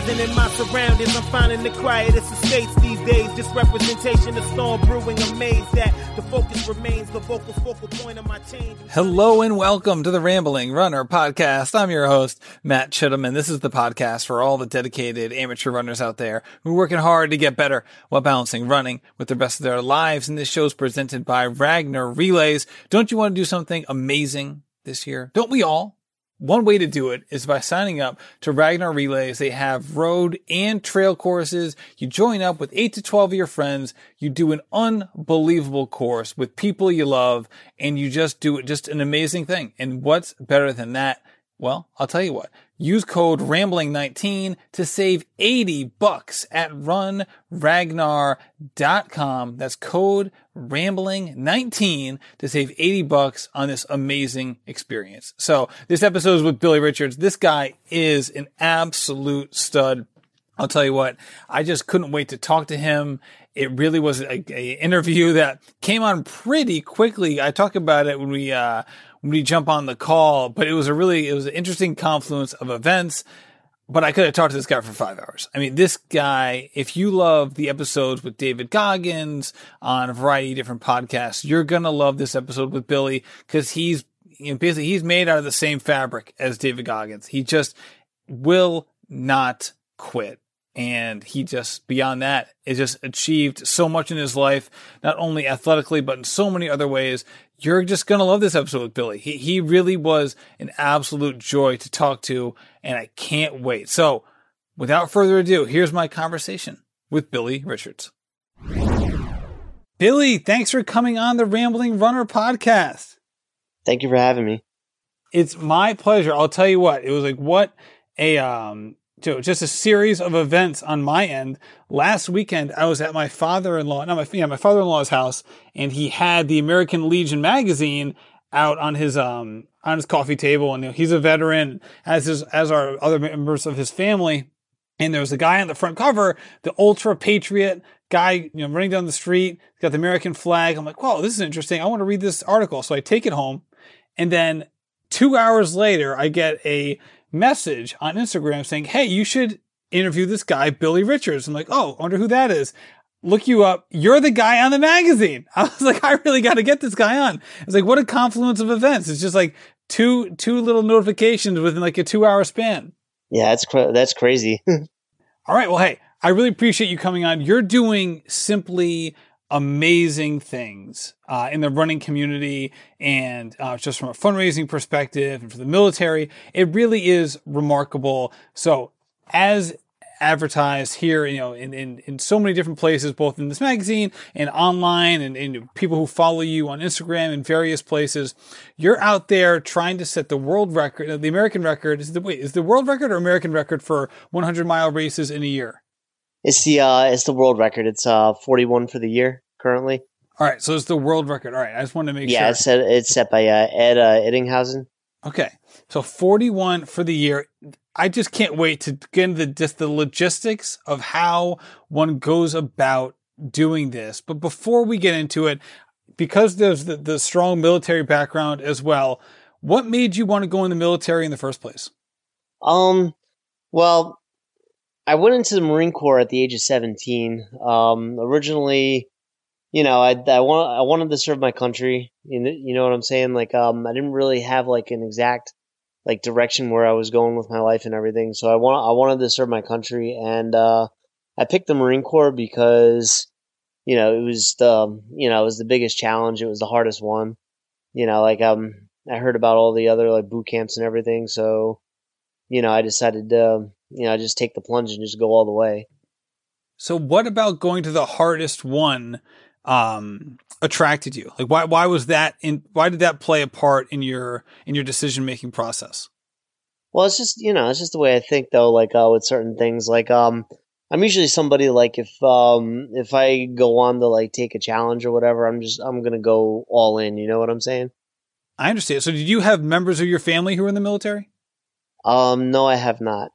enterprising in my surroundings. I'm finding the quietest estates these days. Just representation of storm brewing. Amazed that the focus remains the vocal focal point of my change. Hello and welcome to the Rambling Runner podcast. I'm your host, Matt Chittum, and this is the podcast for all the dedicated amateur runners out there who are working hard to get better while balancing running with the rest of their lives. And this show is presented by Ragnar Relays. Don't you want to do something amazing this year? Don't we all? One way to do it is by signing up to Ragnar Relays. They have road and trail courses. You join up with 8 to 12 of your friends. You do an unbelievable course with people you love and you just do it, just an amazing thing. And what's better than that? Well, I'll tell you what. Use code RAMBLING19 to save 80 bucks at runragnar.com. That's code RAMBLING19 to save 80 bucks on this amazing experience. So this episode is with Billy Richards. This guy is an absolute stud. I'll tell you what, I just couldn't wait to talk to him. It really was a, a interview that came on pretty quickly. I talk about it when we, uh, when we jump on the call, but it was a really, it was an interesting confluence of events. But I could have talked to this guy for five hours. I mean, this guy, if you love the episodes with David Goggins on a variety of different podcasts, you're going to love this episode with Billy because he's, you know, basically he's made out of the same fabric as David Goggins. He just will not quit and he just beyond that has just achieved so much in his life not only athletically but in so many other ways. You're just gonna love this episode with billy. He, he really was an absolute joy to talk to and i can't wait. So without further ado here's my conversation with billy richards. Billy thanks for coming on the rambling runner podcast. Thank you for having me. It's my pleasure. I'll tell you what it was like what a um to just a series of events on my end. Last weekend, I was at my father-in-law, not my, yeah, my father-in-law's house, and he had the American Legion magazine out on his, um, on his coffee table. And you know, he's a veteran, as his, as are other members of his family. And there was a guy on the front cover, the ultra patriot guy, you know, running down the street, got the American flag. I'm like, whoa, this is interesting. I want to read this article. So I take it home. And then two hours later, I get a message on Instagram saying, Hey, you should interview this guy, Billy Richards. I'm like, Oh, I wonder who that is. Look you up. You're the guy on the magazine. I was like, I really got to get this guy on. It's like, what a confluence of events. It's just like two, two little notifications within like a two hour span. Yeah, that's, cra- that's crazy. All right. Well, hey, I really appreciate you coming on. You're doing simply amazing things uh, in the running community and uh, just from a fundraising perspective and for the military. It really is remarkable. So, as advertised here, you know, in, in, in so many different places, both in this magazine and online and, and people who follow you on Instagram and various places, you're out there trying to set the world record, the American record. Is the, wait, is the world record or American record for 100 mile races in a year? It's the uh, it's the world record. It's uh 41 for the year currently. All right, so it's the world record. All right, I just wanted to make yeah, sure. Yeah, it's set, it's set by uh, Ed uh, Ettinghausen. Okay, so 41 for the year. I just can't wait to get into the, just the logistics of how one goes about doing this. But before we get into it, because there's the, the strong military background as well, what made you want to go in the military in the first place? Um, well, I went into the Marine Corps at the age of 17. Um, originally, you know, I, I want, I wanted to serve my country. You know, what I'm saying? Like, um, I didn't really have like an exact, like direction where I was going with my life and everything. So I want, I wanted to serve my country and, uh, I picked the Marine Corps because, you know, it was the, you know, it was the biggest challenge. It was the hardest one. You know, like, um, I heard about all the other like boot camps and everything. So, you know, I decided to, you know, just take the plunge and just go all the way. So what about going to the hardest one um attracted you? Like why why was that in why did that play a part in your in your decision making process? Well, it's just, you know, it's just the way I think though like uh with certain things like um I'm usually somebody like if um if I go on to like take a challenge or whatever, I'm just I'm going to go all in, you know what I'm saying? I understand. So did you have members of your family who were in the military? Um no, I have not.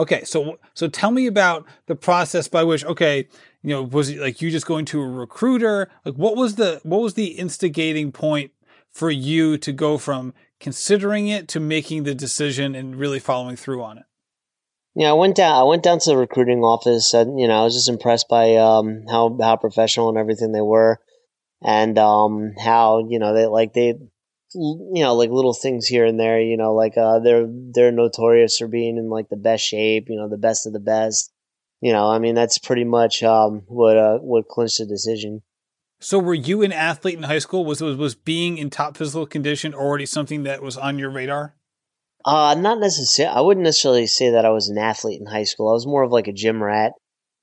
Okay, so so tell me about the process by which okay, you know, was it like you just going to a recruiter? Like what was the what was the instigating point for you to go from considering it to making the decision and really following through on it? Yeah, I went down. I went down to the recruiting office, and you know, I was just impressed by um, how how professional and everything they were, and um, how you know they like they, you know, like little things here and there. You know, like uh, they're they're notorious for being in like the best shape. You know, the best of the best. You know, I mean, that's pretty much um, what uh, what clinched the decision. So, were you an athlete in high school? Was was was being in top physical condition already something that was on your radar? Uh, not necessarily. I wouldn't necessarily say that I was an athlete in high school. I was more of like a gym rat.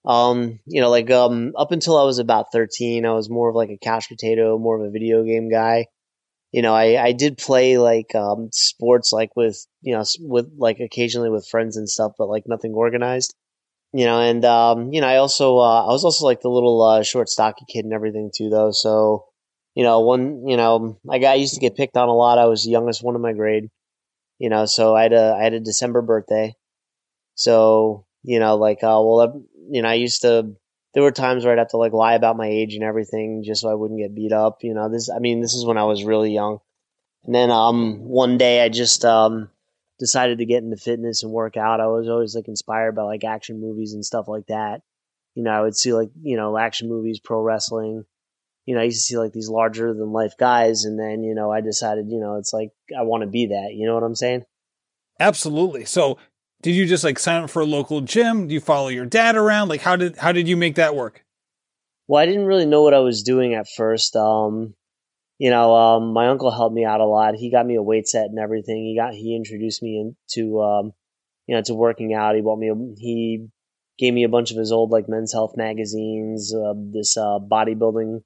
Um, you know, like um, up until I was about thirteen, I was more of like a couch potato, more of a video game guy. You know, I I did play like um sports, like with you know with like occasionally with friends and stuff, but like nothing organized. You know, and um, you know, I also uh, I was also like the little uh, short, stocky kid and everything too, though. So, you know, one, you know, I got I used to get picked on a lot. I was the youngest one in my grade you know, so I had a, I had a December birthday. So, you know, like, uh, well, you know, I used to, there were times where I'd have to like lie about my age and everything just so I wouldn't get beat up. You know, this, I mean, this is when I was really young. And then, um, one day I just, um, decided to get into fitness and work out. I was always like inspired by like action movies and stuff like that. You know, I would see like, you know, action movies, pro wrestling, you know, I used to see like these larger than life guys, and then you know, I decided, you know, it's like I want to be that. You know what I'm saying? Absolutely. So, did you just like sign up for a local gym? Do you follow your dad around? Like, how did how did you make that work? Well, I didn't really know what I was doing at first. Um, you know, um, my uncle helped me out a lot. He got me a weight set and everything. He got he introduced me into um, you know, to working out. He bought me a, he gave me a bunch of his old like men's health magazines, uh, this uh, bodybuilding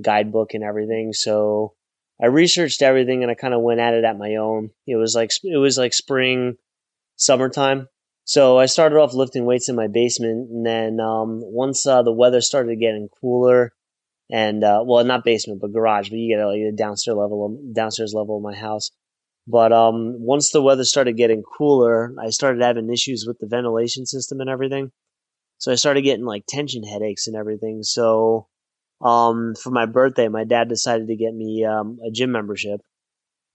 guidebook and everything. So I researched everything and I kind of went at it at my own. It was like it was like spring, summertime. So I started off lifting weights in my basement, and then um, once uh, the weather started getting cooler, and uh, well, not basement, but garage, but you get like a downstairs level, downstairs level of my house. But um, once the weather started getting cooler, I started having issues with the ventilation system and everything. So I started getting like tension headaches and everything. So um, for my birthday, my dad decided to get me um, a gym membership.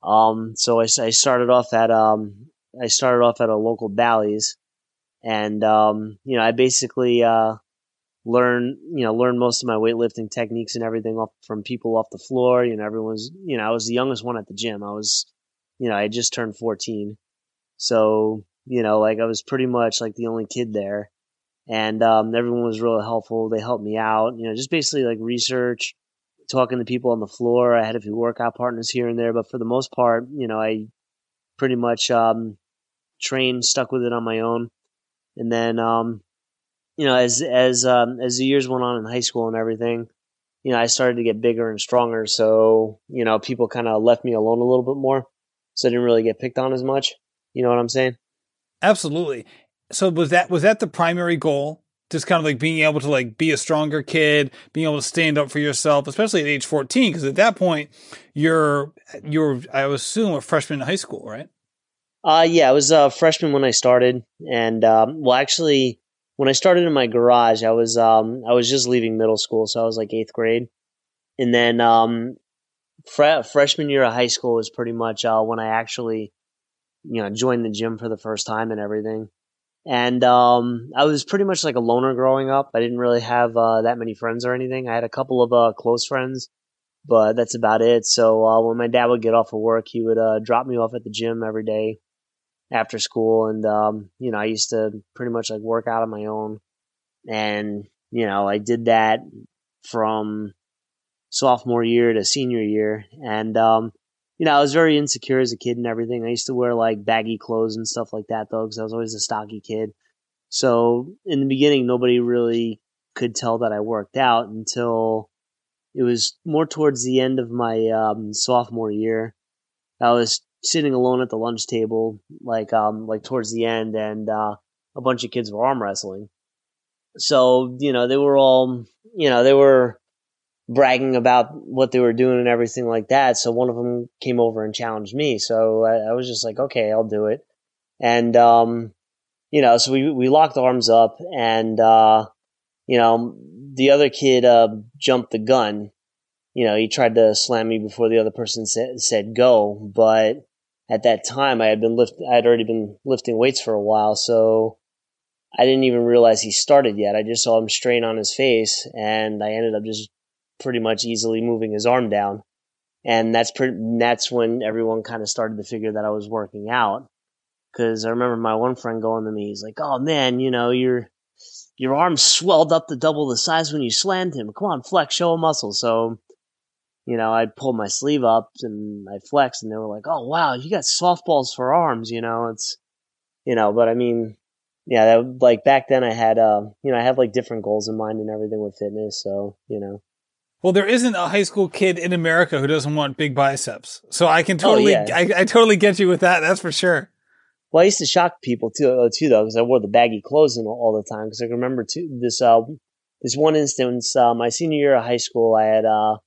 Um, so I, I started off at um, I started off at a local Bally's, and um, you know I basically uh, learned you know learned most of my weightlifting techniques and everything off from people off the floor. You know everyone's you know I was the youngest one at the gym. I was you know I just turned fourteen, so you know like I was pretty much like the only kid there and um, everyone was really helpful. They helped me out, you know, just basically like research, talking to people on the floor. I had a few workout partners here and there, but for the most part, you know, I pretty much um, trained, stuck with it on my own, and then um, you know, as as um, as the years went on in high school and everything, you know, I started to get bigger and stronger. So you know, people kind of left me alone a little bit more, so I didn't really get picked on as much. You know what I'm saying? Absolutely so was that was that the primary goal? Just kind of like being able to like be a stronger kid, being able to stand up for yourself, especially at age 14, because at that point you're you're I assume a freshman in high school, right? Uh yeah, I was a freshman when I started, and um, well, actually, when I started in my garage, I was um I was just leaving middle school, so I was like eighth grade, and then um fre- freshman year of high school was pretty much uh, when I actually you know joined the gym for the first time and everything. And um, I was pretty much like a loner growing up. I didn't really have uh, that many friends or anything. I had a couple of uh, close friends, but that's about it. So uh, when my dad would get off of work, he would uh, drop me off at the gym every day after school, and um, you know I used to pretty much like work out on my own. And you know I did that from sophomore year to senior year, and um, you know, I was very insecure as a kid and everything. I used to wear like baggy clothes and stuff like that though, because I was always a stocky kid. So in the beginning, nobody really could tell that I worked out until it was more towards the end of my um, sophomore year. I was sitting alone at the lunch table, like um, like towards the end, and uh, a bunch of kids were arm wrestling. So you know, they were all you know they were bragging about what they were doing and everything like that. So one of them came over and challenged me. So I, I was just like, okay, I'll do it. And, um, you know, so we, we locked arms up and, uh, you know, the other kid, uh, jumped the gun. You know, he tried to slam me before the other person said, said go, but at that time I had been lift, I had already been lifting weights for a while. So, I didn't even realize he started yet. I just saw him strain on his face, and I ended up just pretty much easily moving his arm down. And that's pretty, that's when everyone kind of started to figure that I was working out. Cause I remember my one friend going to me, he's like, Oh man, you know, your, your arm swelled up to double the size when you slammed him. Come on, flex, show a muscle. So, you know, I pulled my sleeve up and I flexed and they were like, Oh wow, you got softballs for arms, you know, it's, you know, but I mean, yeah, that, like back then I had, uh, you know, I had like different goals in mind and everything with fitness. So, you know, well, there isn't a high school kid in America who doesn't want big biceps. So I can oh, totally, oh, yeah. I, I, totally get you with that. That's for sure. Well, I used to shock people too, uh, too though, because I wore the baggy clothes all, all the time. Because I remember too, this, uh, this one instance, uh, my senior year of high school, I had, uh,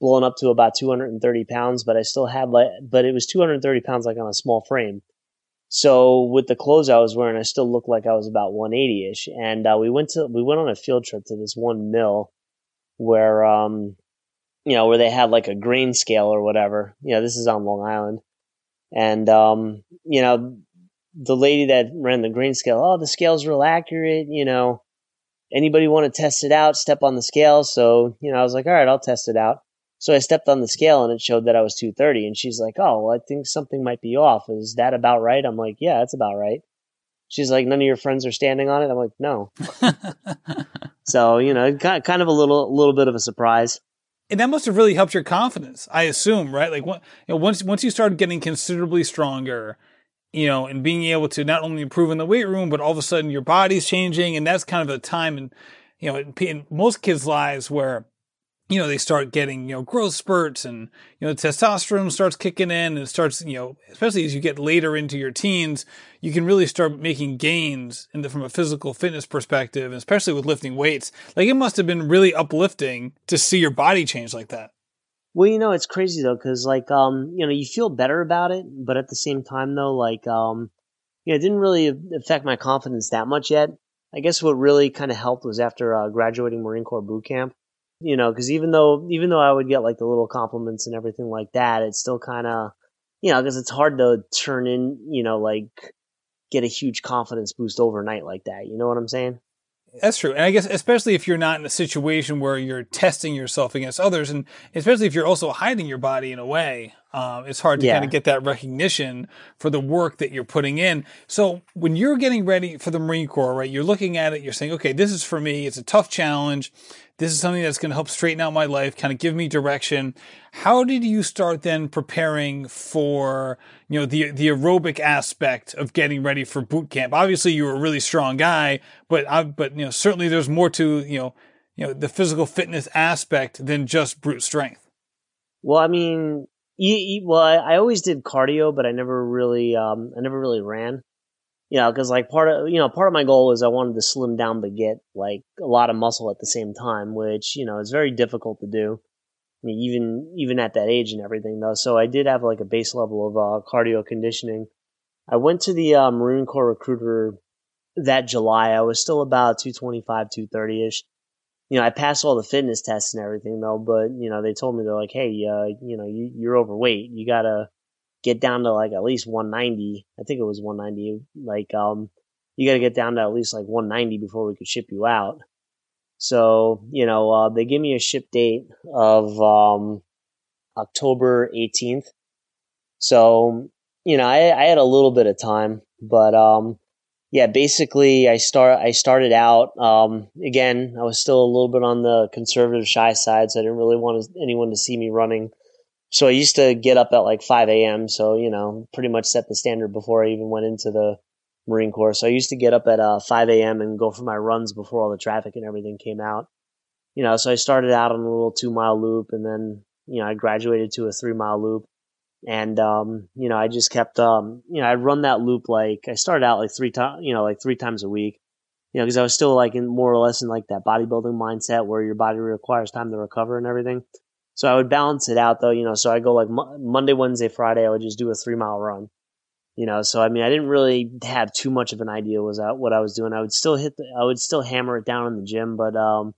blown up to about 230 pounds, but I still had like, but it was 230 pounds like on a small frame. So with the clothes I was wearing, I still looked like I was about 180 ish. And, uh, we went to, we went on a field trip to this one mill where um you know where they had like a grain scale or whatever. You know, this is on Long Island, and um you know the lady that ran the grain scale, oh the scale's real accurate. You know, anybody want to test it out? Step on the scale. So you know, I was like, all right, I'll test it out. So I stepped on the scale and it showed that I was 230. And she's like, oh, well, I think something might be off. Is that about right? I'm like, yeah, that's about right. She's like, none of your friends are standing on it. I'm like, no. so you know, kind of a little, little bit of a surprise. And that must have really helped your confidence, I assume, right? Like, you know, once once you started getting considerably stronger, you know, and being able to not only improve in the weight room, but all of a sudden your body's changing, and that's kind of a time in, you know, in most kids' lives where you know, they start getting, you know, growth spurts and, you know, testosterone starts kicking in and it starts, you know, especially as you get later into your teens, you can really start making gains in the, from a physical fitness perspective, especially with lifting weights. Like it must have been really uplifting to see your body change like that. Well, you know, it's crazy though, cause like, um, you know, you feel better about it, but at the same time though, like, um, you know, it didn't really affect my confidence that much yet. I guess what really kind of helped was after uh, graduating Marine Corps boot camp you know, because even though even though I would get like the little compliments and everything like that, it's still kind of you know because it's hard to turn in you know like get a huge confidence boost overnight like that. You know what I'm saying? That's true. And I guess especially if you're not in a situation where you're testing yourself against others, and especially if you're also hiding your body in a way, um, it's hard to yeah. kind of get that recognition for the work that you're putting in. So when you're getting ready for the Marine Corps, right, you're looking at it, you're saying, okay, this is for me. It's a tough challenge. This is something that's going to help straighten out my life, kind of give me direction. How did you start then preparing for, you know, the, the aerobic aspect of getting ready for boot camp? Obviously you were a really strong guy, but, I, but, you know, certainly there's more to, you know, you know, the physical fitness aspect than just brute strength. Well, I mean, well, I, always did cardio, but I never really, um, I never really ran. You know, because like part of, you know, part of my goal was I wanted to slim down but get like a lot of muscle at the same time, which you know is very difficult to do, I mean, even even at that age and everything though. So I did have like a base level of uh, cardio conditioning. I went to the uh, Marine Corps recruiter that July. I was still about 225, 230 ish you know, I passed all the fitness tests and everything though, but you know, they told me they're like, hey, uh, you know, you, you're overweight. You gotta get down to like at least 190. I think it was 190. Like, um, you gotta get down to at least like 190 before we could ship you out. So, you know, uh, they give me a ship date of, um, October 18th. So, you know, I, I had a little bit of time, but, um, yeah, basically, I start. I started out um, again. I was still a little bit on the conservative, shy side, so I didn't really want anyone to see me running. So I used to get up at like 5 a.m. So you know, pretty much set the standard before I even went into the Marine Corps. So I used to get up at uh, 5 a.m. and go for my runs before all the traffic and everything came out. You know, so I started out on a little two mile loop, and then you know I graduated to a three mile loop and um, you know, I just kept um, you know, I run that loop like I started out like three times, you know, like three times a week, you know, because I was still like in more or less in like that bodybuilding mindset where your body requires time to recover and everything. So I would balance it out though, you know. So I go like Mo- Monday, Wednesday, Friday. I would just do a three mile run, you know. So I mean, I didn't really have too much of an idea was that what I was doing. I would still hit, the, I would still hammer it down in the gym, but um,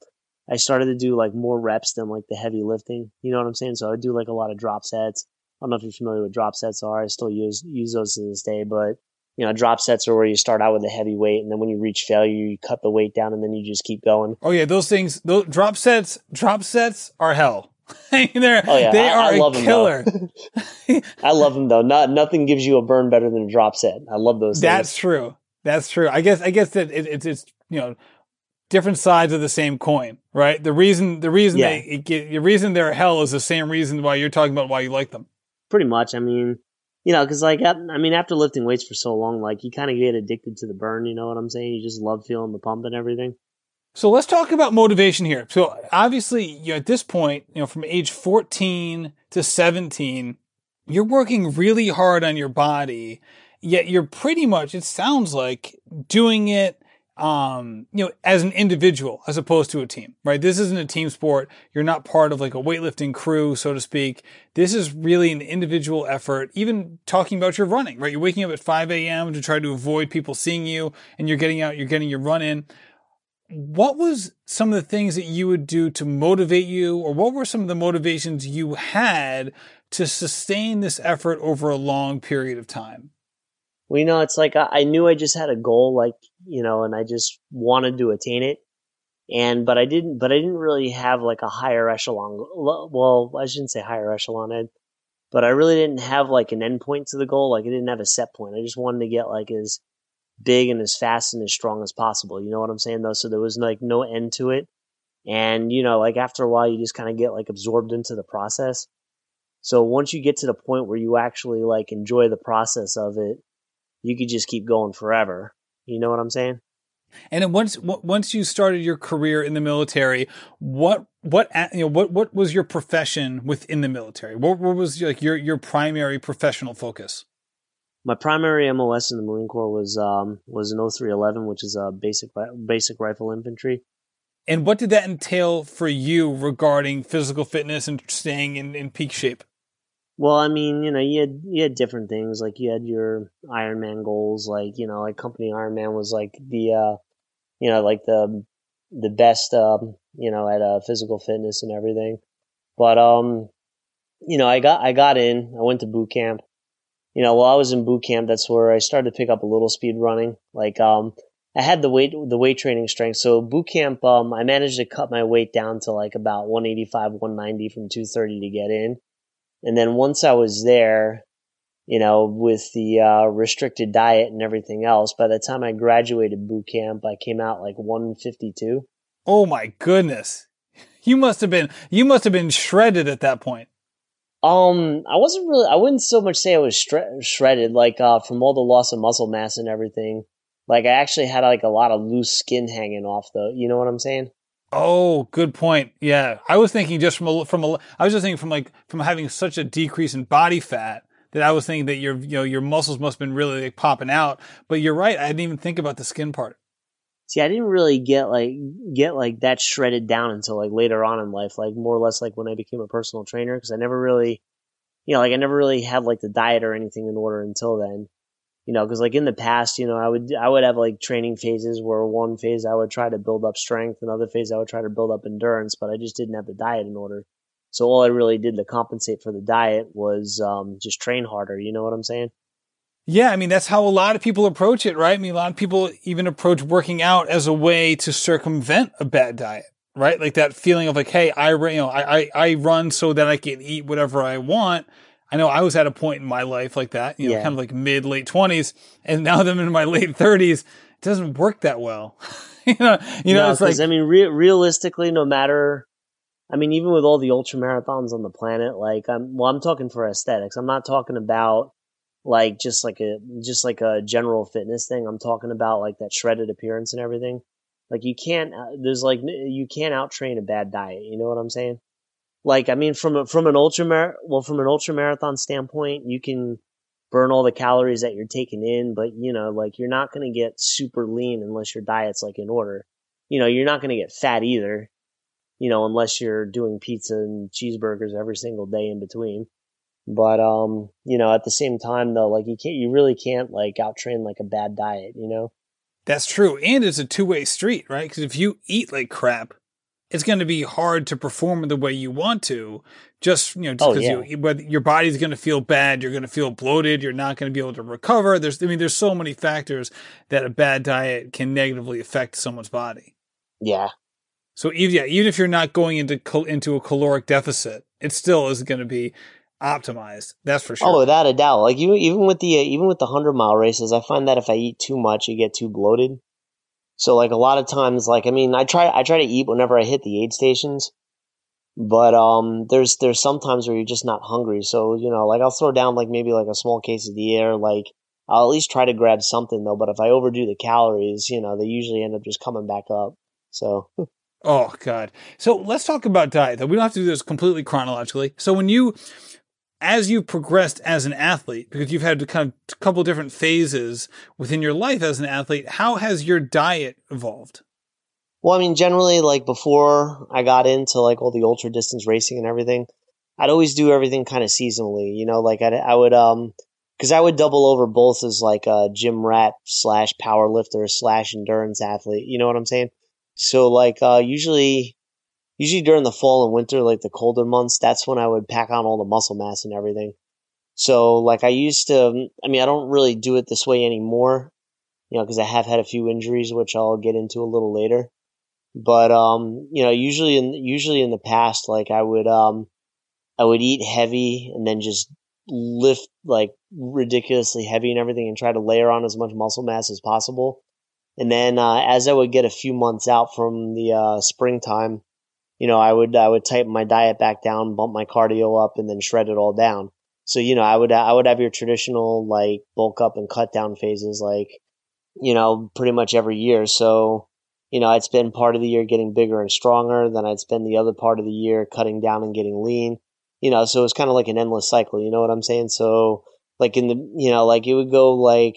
I started to do like more reps than like the heavy lifting. You know what I'm saying? So I would do like a lot of drop sets I don't know if you're familiar with drop sets are. I still use use those to this day, but you know, drop sets are where you start out with a heavy weight, and then when you reach failure, you cut the weight down, and then you just keep going. Oh yeah, those things, those drop sets, drop sets are hell. They're, Oh yeah, they I, are I love a killer. I love them though. Not nothing gives you a burn better than a drop set. I love those. Things. That's things. true. That's true. I guess I guess that it, it's it's you know different sides of the same coin, right? The reason the reason Yeah. they it get, the reason they're hell is the same reason why you're talking about why you like them. pretty much. I mean, you know, because like I mean, after lifting weights for so long, like you kind of get addicted to the burn. You know what I'm saying? You just love feeling the pump and everything. So let's talk about motivation here. So obviously, you know, at this point, you know, from age 14 to 17, you're working really hard on your body, yet you're pretty much, it sounds like doing it, um, you know, as an individual as opposed to a team, right? This isn't a team sport. You're not part of like a weightlifting crew, so to speak. This is really an individual effort, even talking about your running, right? You're waking up at 5 a.m. to try to avoid people seeing you and you're getting out, you're getting your run in what was some of the things that you would do to motivate you or what were some of the motivations you had to sustain this effort over a long period of time Well, you know, it's like I, I knew I just had a goal, like you know, and I just wanted to attain it. And but I didn't, but I didn't really have like a higher echelon. Well, I shouldn't say higher echelon, but I really didn't have like an end point to the goal. Like I didn't have a set point. I just wanted to get like as big and as fast and as strong as possible. You know what I'm saying though? So there was like no end to it. And you know, like after a while, you just kind of get like absorbed into the process. So once you get to the point where you actually like enjoy the process of it, you could just keep going forever. You know what I'm saying? and once once you started your career in the military what what you know what what was your profession within the military what, what was like your your primary professional focus My primary MOS in the Marine Corps was um was an 0311, which is a basic basic rifle infantry. and what did that entail for you regarding physical fitness and staying in, in peak shape Well, I mean, you know, you had you had different things. Like you had your Ironman goals. Like you know, like company Ironman was like the uh, you know, like the the best um, you know, at uh, physical fitness and everything. But um, you know, I got I got in. I went to boot camp. You know, while I was in boot camp, that's where I started to pick up a little speed running. Like um, I had the weight the weight training strength. So boot camp, um, I managed to cut my weight down to like about 185, 190 from 230 to get in. And then once I was there, you know, with the uh, restricted diet and everything else, by the time I graduated boot camp, I came out like 152. oh my goodness you must have been you must have been shredded at that point Um, I wasn't really, I wouldn't so much say I was shred- shredded, like, uh, from all the loss of muscle mass and everything. Like, I actually had like a lot of loose skin hanging off though. You know what I'm saying? Oh, good point. Yeah, I was thinking just from a from a I was just thinking from like from having such a decrease in body fat that I was thinking that your you know your muscles must have been really like, popping out. But you're right. I didn't even think about the skin part. See, I didn't really get like, get like that shredded down until like later on in life, like more or less like when I became a personal trainer, because I never really, you know, like I never really had like the diet or anything in order until then. You know, because like in the past, you know, I would I would have like training phases where one phase I would try to build up strength, another phase I would try to build up endurance, but I just didn't have the diet in order. So all I really did to compensate for the diet was um, just train harder. You know what I'm saying? Yeah, I mean that's how a lot of people approach it, right? I mean a lot of people even approach working out as a way to circumvent a bad diet, right? Like that feeling of like, hey, I you know I I, I run so that I can eat whatever I want. I know I was at a point in my life like that, you know, Yeah. kind of like mid late twenties, and now that I'm in my late thirties, it doesn't work that well. you know, you know, No, it's like I mean, re- realistically, no matter, I mean, even with all the ultra marathons on the planet, like I'm, well, I'm talking for aesthetics. I'm not talking about like just like a just like a general fitness thing. I'm talking about like that shredded appearance and everything. Like you can't, uh, there's like you can't out train a bad diet. You know what I'm saying? Like I mean, from a, from an ultra mar- well, from an ultra marathon standpoint, you can burn all the calories that you're taking in, but you know, like you're not going to get super lean unless your diet's like in order. You know, you're not going to get fat either, you know, unless you're doing pizza and cheeseburgers every single day in between. But um, you know, at the same time though, like you can't you really can't like out train like a bad diet, you know? that's true, and it's a two way street, right? Because if you eat like crap, it's going to be hard to perform the way you want to. Just you know, just Oh, because yeah. you, whether your body's going to feel bad, you're going to feel bloated, you're not going to be able to recover. There's, I mean, there's so many factors that a bad diet can negatively affect someone's body. Yeah. So even yeah, even if you're not going into into a caloric deficit, it still is going to be optimized. That's for sure. Oh, without a doubt. Like even even with the uh, even with the hundred mile races, I find that if I eat too much, you get too bloated. So like a lot of times, like I mean, I try I try to eat whenever I hit the aid stations, but um, there's there's some times where you're just not hungry. So you know, like I'll throw down like maybe like a small quesadilla, or like I'll at least try to grab something though. But if I overdo the calories, you know, they usually end up just coming back up. So Oh God. So let's talk about diet. Though we don't have to do this completely chronologically. So when you, as you've progressed as an athlete, because you've had kind of a couple different phases within your life as an athlete, how has your diet evolved? Well, I mean, generally, like before I got into like all the ultra distance racing and everything, I'd always do everything kind of seasonally. You know, like I'd, I would, um, because I would double over both as like a gym rat slash power lifter slash endurance athlete. You know what I'm saying? So like, uh, usually, usually during the fall and winter, like the colder months, that's when I would pack on all the muscle mass and everything. So like I used to, I mean, I don't really do it this way anymore, you know, because I have had a few injuries, which I'll get into a little later but um you know usually in usually in the past like i would um i would eat heavy and then just lift like ridiculously heavy and everything and try to layer on as much muscle mass as possible and then uh, as i would get a few months out from the uh, springtime you know i would i would tighten my diet back down bump my cardio up and then shred it all down so you know i would i would have your traditional like bulk up and cut down phases like you know pretty much every year so you know, I'd spend part of the year getting bigger and stronger. Then I'd spend the other part of the year cutting down and getting lean. You know, so it's kind of like an endless cycle. You know what I'm saying? So, like in the, you know, like it would go like,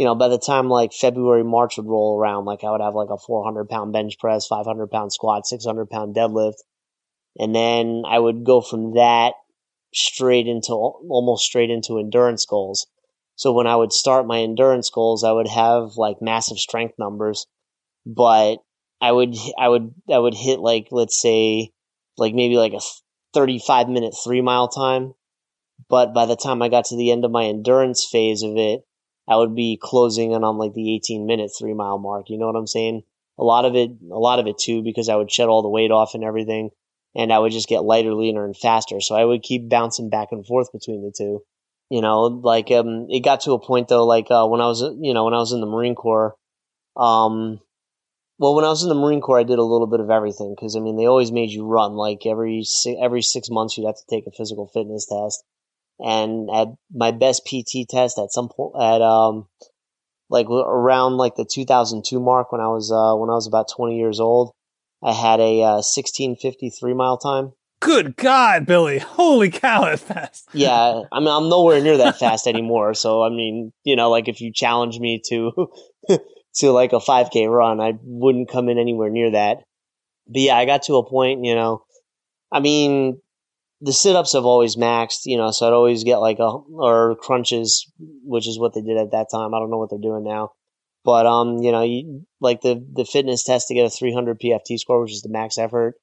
you know, by the time like February, March would roll around, like I would have like a 400 pound bench press, 500 pound squat, 600 pound deadlift. And then I would go from that straight into almost straight into endurance goals. So when I would start my endurance goals, I would have like massive strength numbers but I would I would I would hit like let's say like maybe like a 35 minute 3 mile time but by the time I got to the end of my endurance phase of it I would be closing in on like the 18 minute 3 mile mark you know what I'm saying a lot of it a lot of it too because I would shed all the weight off and everything and I would just get lighter leaner and faster so I would keep bouncing back and forth between the two you know like um it got to a point though like uh when I was you know when I was in the Marine Corps um well, when I was in the Marine Corps, I did a little bit of everything because I mean they always made you run. Like every every six months, you'd have to take a physical fitness test. And at my best PT test, at some point, at um, like around like the 2002 mark, when I was uh when I was about 20 years old, I had a uh, 1653 mile time. Good God, Billy! Holy cow, that's fast. Yeah, I mean I'm nowhere near that fast anymore. So I mean, you know, like if you challenge me to to like a 5k run, I wouldn't come in anywhere near that. But yeah, I got to a point, you know, I mean, the sit ups have always maxed, you know, so I'd always get like a, or crunches, which is what they did at that time. I don't know what they're doing now. But, um, you know, you, like the, the fitness test to get a 300 PFT score, which is the max effort,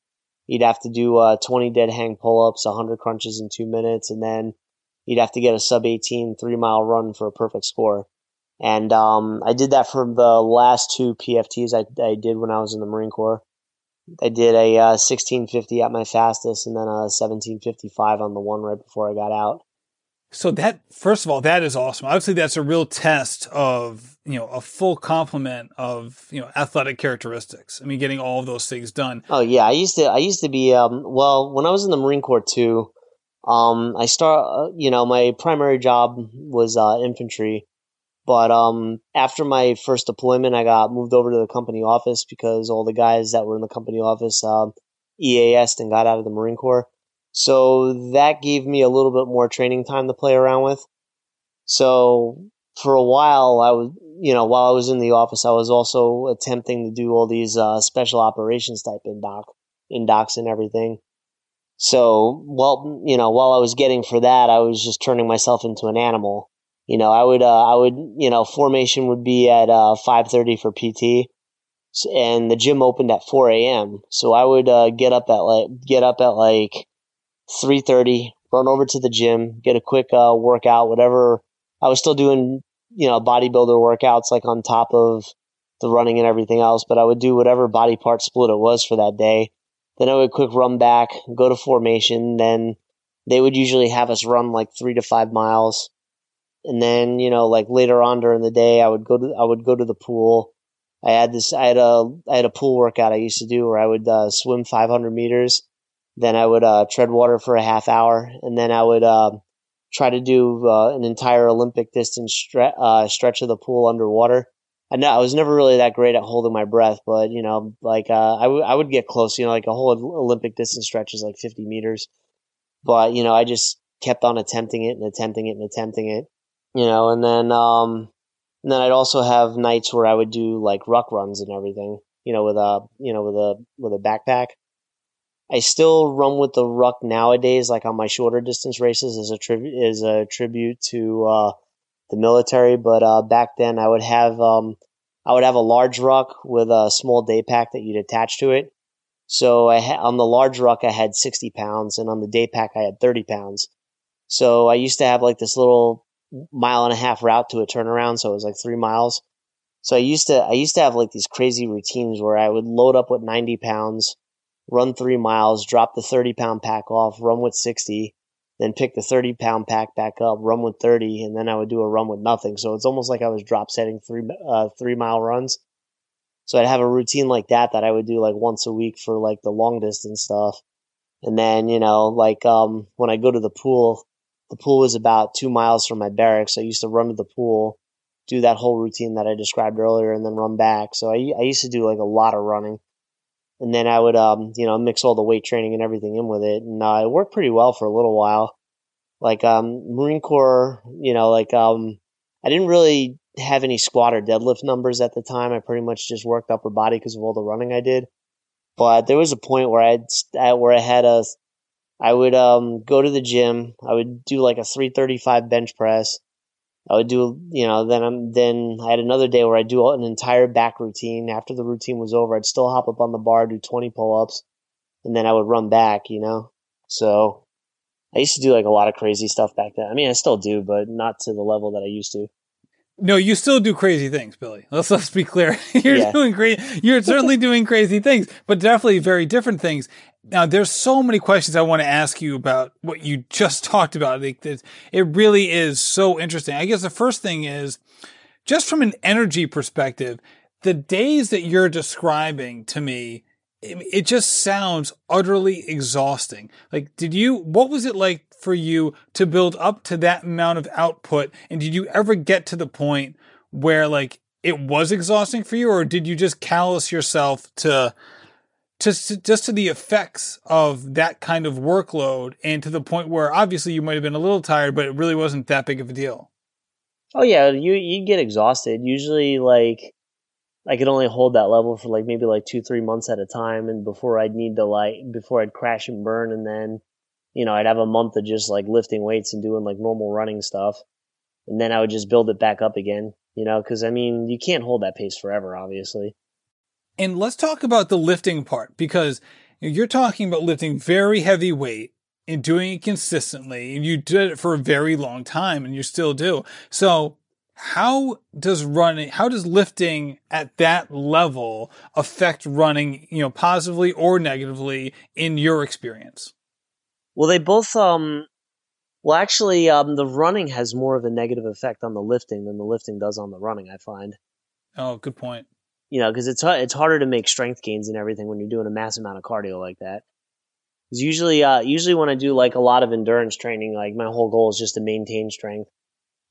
you'd have to do, uh, 20 dead hang pull ups, 100 crunches in two minutes, and then you'd have to get a sub 18 three mile run for a perfect score. And um, I did that for the last two PFTs I, I did when I was in the Marine Corps. I did a uh, 1650 at my fastest and then a 1755 on the one right before I got out. So that first of all, that is awesome. Obviously, that's a real test of you know a full complement of you know athletic characteristics. I mean, getting all of those things done. Oh yeah, I used to I used to be um, well when I was in the Marine Corps too. Um, I start uh, you know my primary job was uh, infantry, but um, after my first deployment, I got moved over to the company office because all the guys that were in the company office EAS'd and got out of the Marine Corps. So that gave me a little bit more training time to play around with. So for a while, I was, you know, while I was in the office, I was also attempting to do all these uh, special operations type indoc, indocs and everything. So, well, you know, while I was getting for that, I was just turning myself into an animal. You know, I would, uh, I would, you know, formation would be at uh, 5:30 for PT. and the gym opened at 4 a.m. So I would uh, get up at like get up at like 3:30, run over to the gym, get a quick uh, workout, whatever. I was still doing, you know, bodybuilder workouts like on top of the running and everything else, but I would do whatever body part split it was for that day. Then I would quick run back, go to formation. Then they would usually have us run like three to five miles. And then, you know, like later on during the day, I would go to, I would go to the pool. I had this, I had a, I had a pool workout I used to do where I would uh, swim 500 meters. Then I would uh, tread water for a half hour. And then I would uh, try to do uh, an entire Olympic distance stre- uh, stretch of the pool underwater. I know I was never really that great at holding my breath, but you know, like uh, I, w- I would get close. You know, like a whole Olympic distance stretch is like 50 meters, but you know, I just kept on attempting it and attempting it and attempting it. You know, and then um, and then I'd also have nights where I would do like ruck runs and everything. You know, with a you know with a with a backpack. I still run with the ruck nowadays, like on my shorter distance races, as a tribute as a tribute to uh, the military, but uh, back then I would have um, I would have a large ruck with a small day pack that you'd attach to it. So I ha- on the large ruck I had 60 pounds, and on the day pack I had 30 pounds. So I used to have like this little mile and a half route to a turnaround, so it was like three miles. So I used to I used to have like these crazy routines where I would load up with 90 pounds, run three miles, drop the 30 pound pack off, run with 60, then pick the 30 pound pack back up, run with 30, and then I would do a run with nothing. So it's almost like I was drop setting three, uh, three mile runs. So I'd have a routine like that that I would do like once a week for like the long distance stuff. And then, you know, like, um, when I go to the pool, the pool was about two miles from my barracks. I used to run to the pool, do that whole routine that I described earlier and then run back. So I, I used to do like a lot of running and then I would, um, you know, mix all the weight training and everything in with it, and uh, it worked pretty well for a little while. Like um, Marine Corps, you know, like um, I didn't really have any squat or deadlift numbers at the time. I pretty much just worked upper body because of all the running I did. But there was a point where I'd where I had a, I would um go to the gym. I would do like a 335 bench press. I would do, you know, then I'm, then I had another day where I do an entire back routine. After the routine was over, I'd still hop up on the bar, do 20 pull ups, and then I would run back, you know? So I used to do like a lot of crazy stuff back then. I mean, I still do, but not to the level that I used to. No, you still do crazy things, Billy. Let's let's be clear. You're yeah. doing great. You're certainly doing crazy things, but definitely very different things. Now, there's so many questions I want to ask you about what you just talked about. It really is so interesting. I guess the first thing is just from an energy perspective, the days that you're describing to me, it just sounds utterly exhausting. Like, did you, what was it like for you to build up to that amount of output? And did you ever get to the point where like it was exhausting for you or did you just callous yourself to, to just to the effects of that kind of workload and to the point where obviously you might have been a little tired, but it really wasn't that big of a deal. Oh yeah, you you get exhausted. Usually, like I could only hold that level for like maybe like two three months at a time, and before I'd need to like before I'd crash and burn, and then you know I'd have a month of just like lifting weights and doing like normal running stuff, and then I would just build it back up again. You know, because I mean you can't hold that pace forever, obviously. And let's talk about the lifting part because you're talking about lifting very heavy weight and doing it consistently. And you did it for a very long time and you still do. So how does running, how does lifting at that level affect running, you know, positively or negatively in your experience? Well, they both, um, well, actually, um, the running has more of a negative effect on the lifting than the lifting does on the running, I find. Oh, good point you know, because it's it's harder to make strength gains and everything when you're doing a mass amount of cardio like that. Because usually, uh, usually when I do like a lot of endurance training, like my whole goal is just to maintain strength.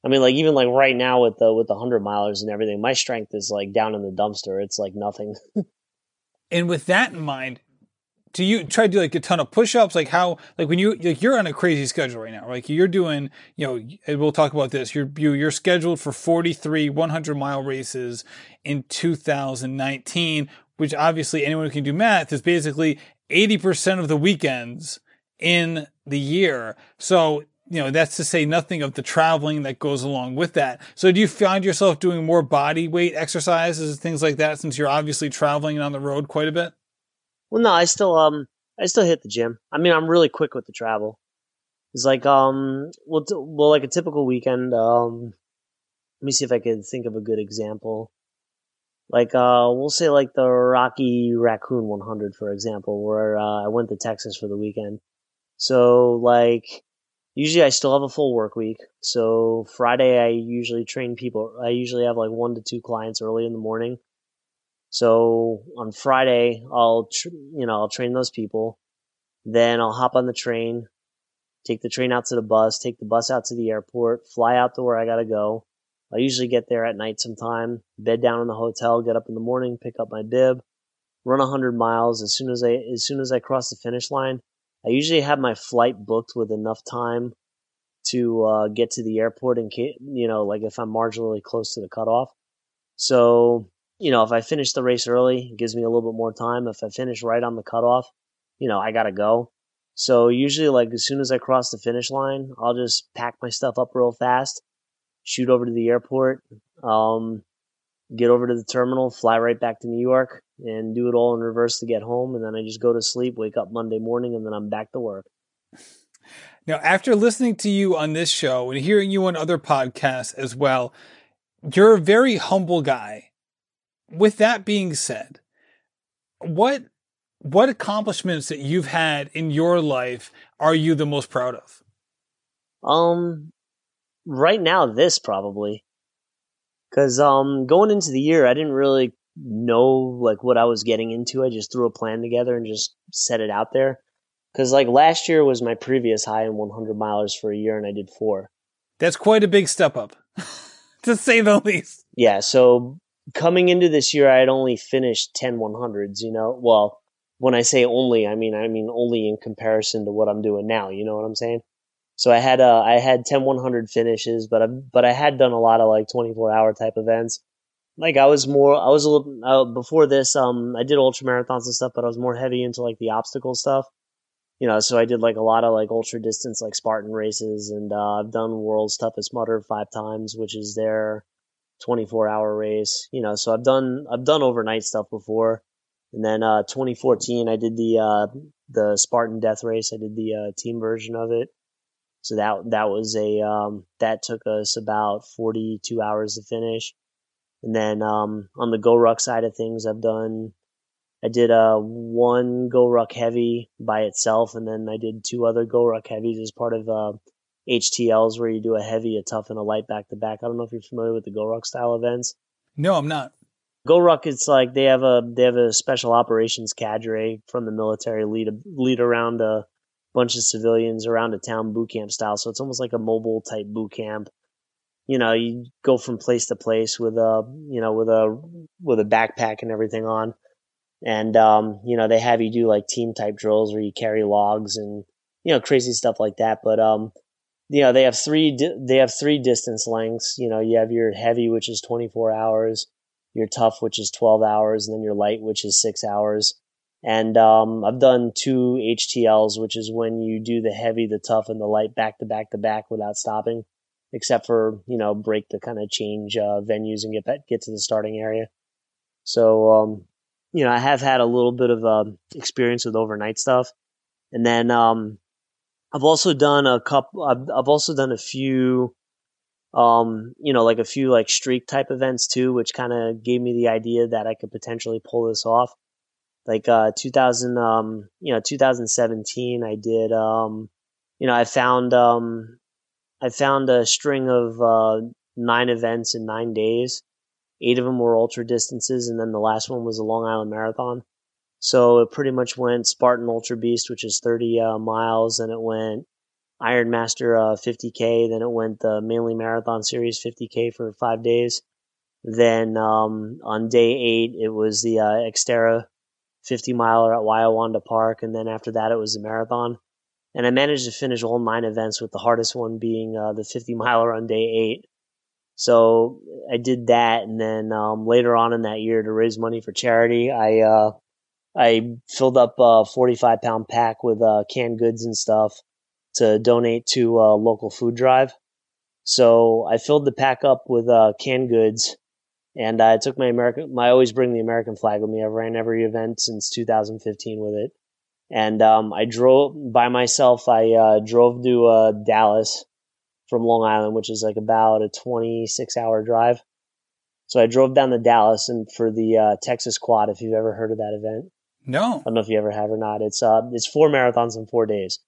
I mean, like even like right now with the with the hundred milers and everything, my strength is like down in the dumpster. It's like nothing. and with that in mind, do you try to do like a ton of push-ups like how like when you like you're on a crazy schedule right now like you're doing you know we'll talk about this you're you, are you are scheduled for 43 100 mile races in 2019 which obviously anyone who can do math is basically 80% of the weekends in the year so you know, that's to say nothing of the traveling that goes along with that. So do you find yourself doing more body weight exercises, things like that, since you're obviously traveling on the road quite a bit? Well, no, I still um I still hit the gym. I mean, I'm really quick with the travel. It's like um well, t- well like a typical weekend. Um, let me see if I could think of a good example. Like uh, we'll say like the Rocky Raccoon 100, for example, where uh, I went to Texas for the weekend. So like usually I still have a full work week. So Friday I usually train people. I usually have like one to two clients early in the morning. So on Friday I'll tr- you know I'll train those people. Then I'll hop on the train, take the train out to the bus, take the bus out to the airport, fly out to where I gotta go. I usually get there at night sometime, bed down in the hotel, get up in the morning, pick up my bib, run 100 miles. As soon as I as soon as I cross the finish line, I usually have my flight booked with enough time to uh, get to the airport and, you know, like if I'm marginally close to the cutoff. So you know, if I finish the race early, it gives me a little bit more time. If I finish right on the cutoff, you know, I gotta go. So usually, like as soon as I cross the finish line, I'll just pack my stuff up real fast, shoot over to the airport, um, get over to the terminal, fly right back to New York, and do it all in reverse to get home. And then I just go to sleep, wake up Monday morning, and then I'm back to work. Now, after listening to you on this show and hearing you on other podcasts as well, you're a very humble guy. With that being said, what what accomplishments that you've had in your life are you the most proud of? Um, right now, this probably, because um, going into the year, I didn't really know like what I was getting into. I just threw a plan together and just set it out there. Because like last year was my previous high in 100 miles for a year, and I did four. That's quite a big step up, to say the least. Yeah. So coming into this year, I had only finished 10 100s. You know, well, when I say only, I mean I mean only in comparison to what I'm doing now. You know what I'm saying? So I had uh, I had 10 100 finishes, but I but I had done a lot of like 24 hour type events. Like I was more I was a little uh, before this. Um, I did ultra marathons and stuff, but I was more heavy into like the obstacle stuff. You know, so I did like a lot of like ultra distance, like Spartan races, and uh, I've done World's Toughest Mudder five times, which is their 24 hour race. You know, so I've done I've done overnight stuff before. And then uh, 2014, I did the uh, the Spartan Death Race. I did the uh, team version of it. So that that was a um, that took us about 42 hours to finish. And then um, on the GoRuck side of things, I've done I did uh, one GoRuck Heavy by itself, and then I did two other GoRuck Heavies as part of uh, HTLs, where you do a heavy, a tough, and a light back to back. I don't know if you're familiar with the GoRuck style events. No, I'm not. GoRuck, it's like they have a they have a special operations cadre from the military lead lead around a bunch of civilians around a town boot camp style. So it's almost like a mobile type boot camp. You know, you go from place to place with a you know with a with a backpack and everything on, and um, you know they have you do like team type drills where you carry logs and you know crazy stuff like that. But um, you know they have three di- they have three distance lengths. You know you have your heavy, which is twenty four hours your tough, which is 12 hours, and then your light, which is six hours. And um, I've done two HTLs, which is when you do the heavy, the tough, and the light back to back to back without stopping, except for you know break to kind of change uh, venues and get back, get to the starting area. So um, you know I have had a little bit of uh, experience with overnight stuff, and then um, I've also done a couple. I've, I've also done a few um, you know, like a few like streak type events too, which kind of gave me the idea that I could potentially pull this off. Like uh, 2000, um, you know, 2017, I did, um, you know, I found, um, I found a string of uh, nine events in nine days. Eight of them were ultra distances, and then the last one was a Long Island Marathon. So it pretty much went Spartan Ultra Beast, which is 30 uh, miles, and it went Ironmaster uh, 50K. Then it went the Mainly Marathon Series 50K for five days. Then um, on day eight, it was the uh, Xterra 50 miler at Wawayanda Park. And then after that, it was the marathon. And I managed to finish all nine events with the hardest one being uh, the 50 miler on day eight. So I did that. And then um, later on in that year to raise money for charity, I uh, I filled up a 45 pound pack with uh, canned goods and stuff to donate to a local food drive. So I filled the pack up with uh, canned goods, and I took my American. I always bring the American flag with me. I've ran every event since 2015 with it, and um, I drove by myself. I uh, drove to uh, Dallas from Long Island, which is like about a 26 hour drive. So I drove down to Dallas and for the uh, Texas Quad. If you've ever heard of that event, no, I don't know if you ever have or not. It's uh, it's four marathons in four days.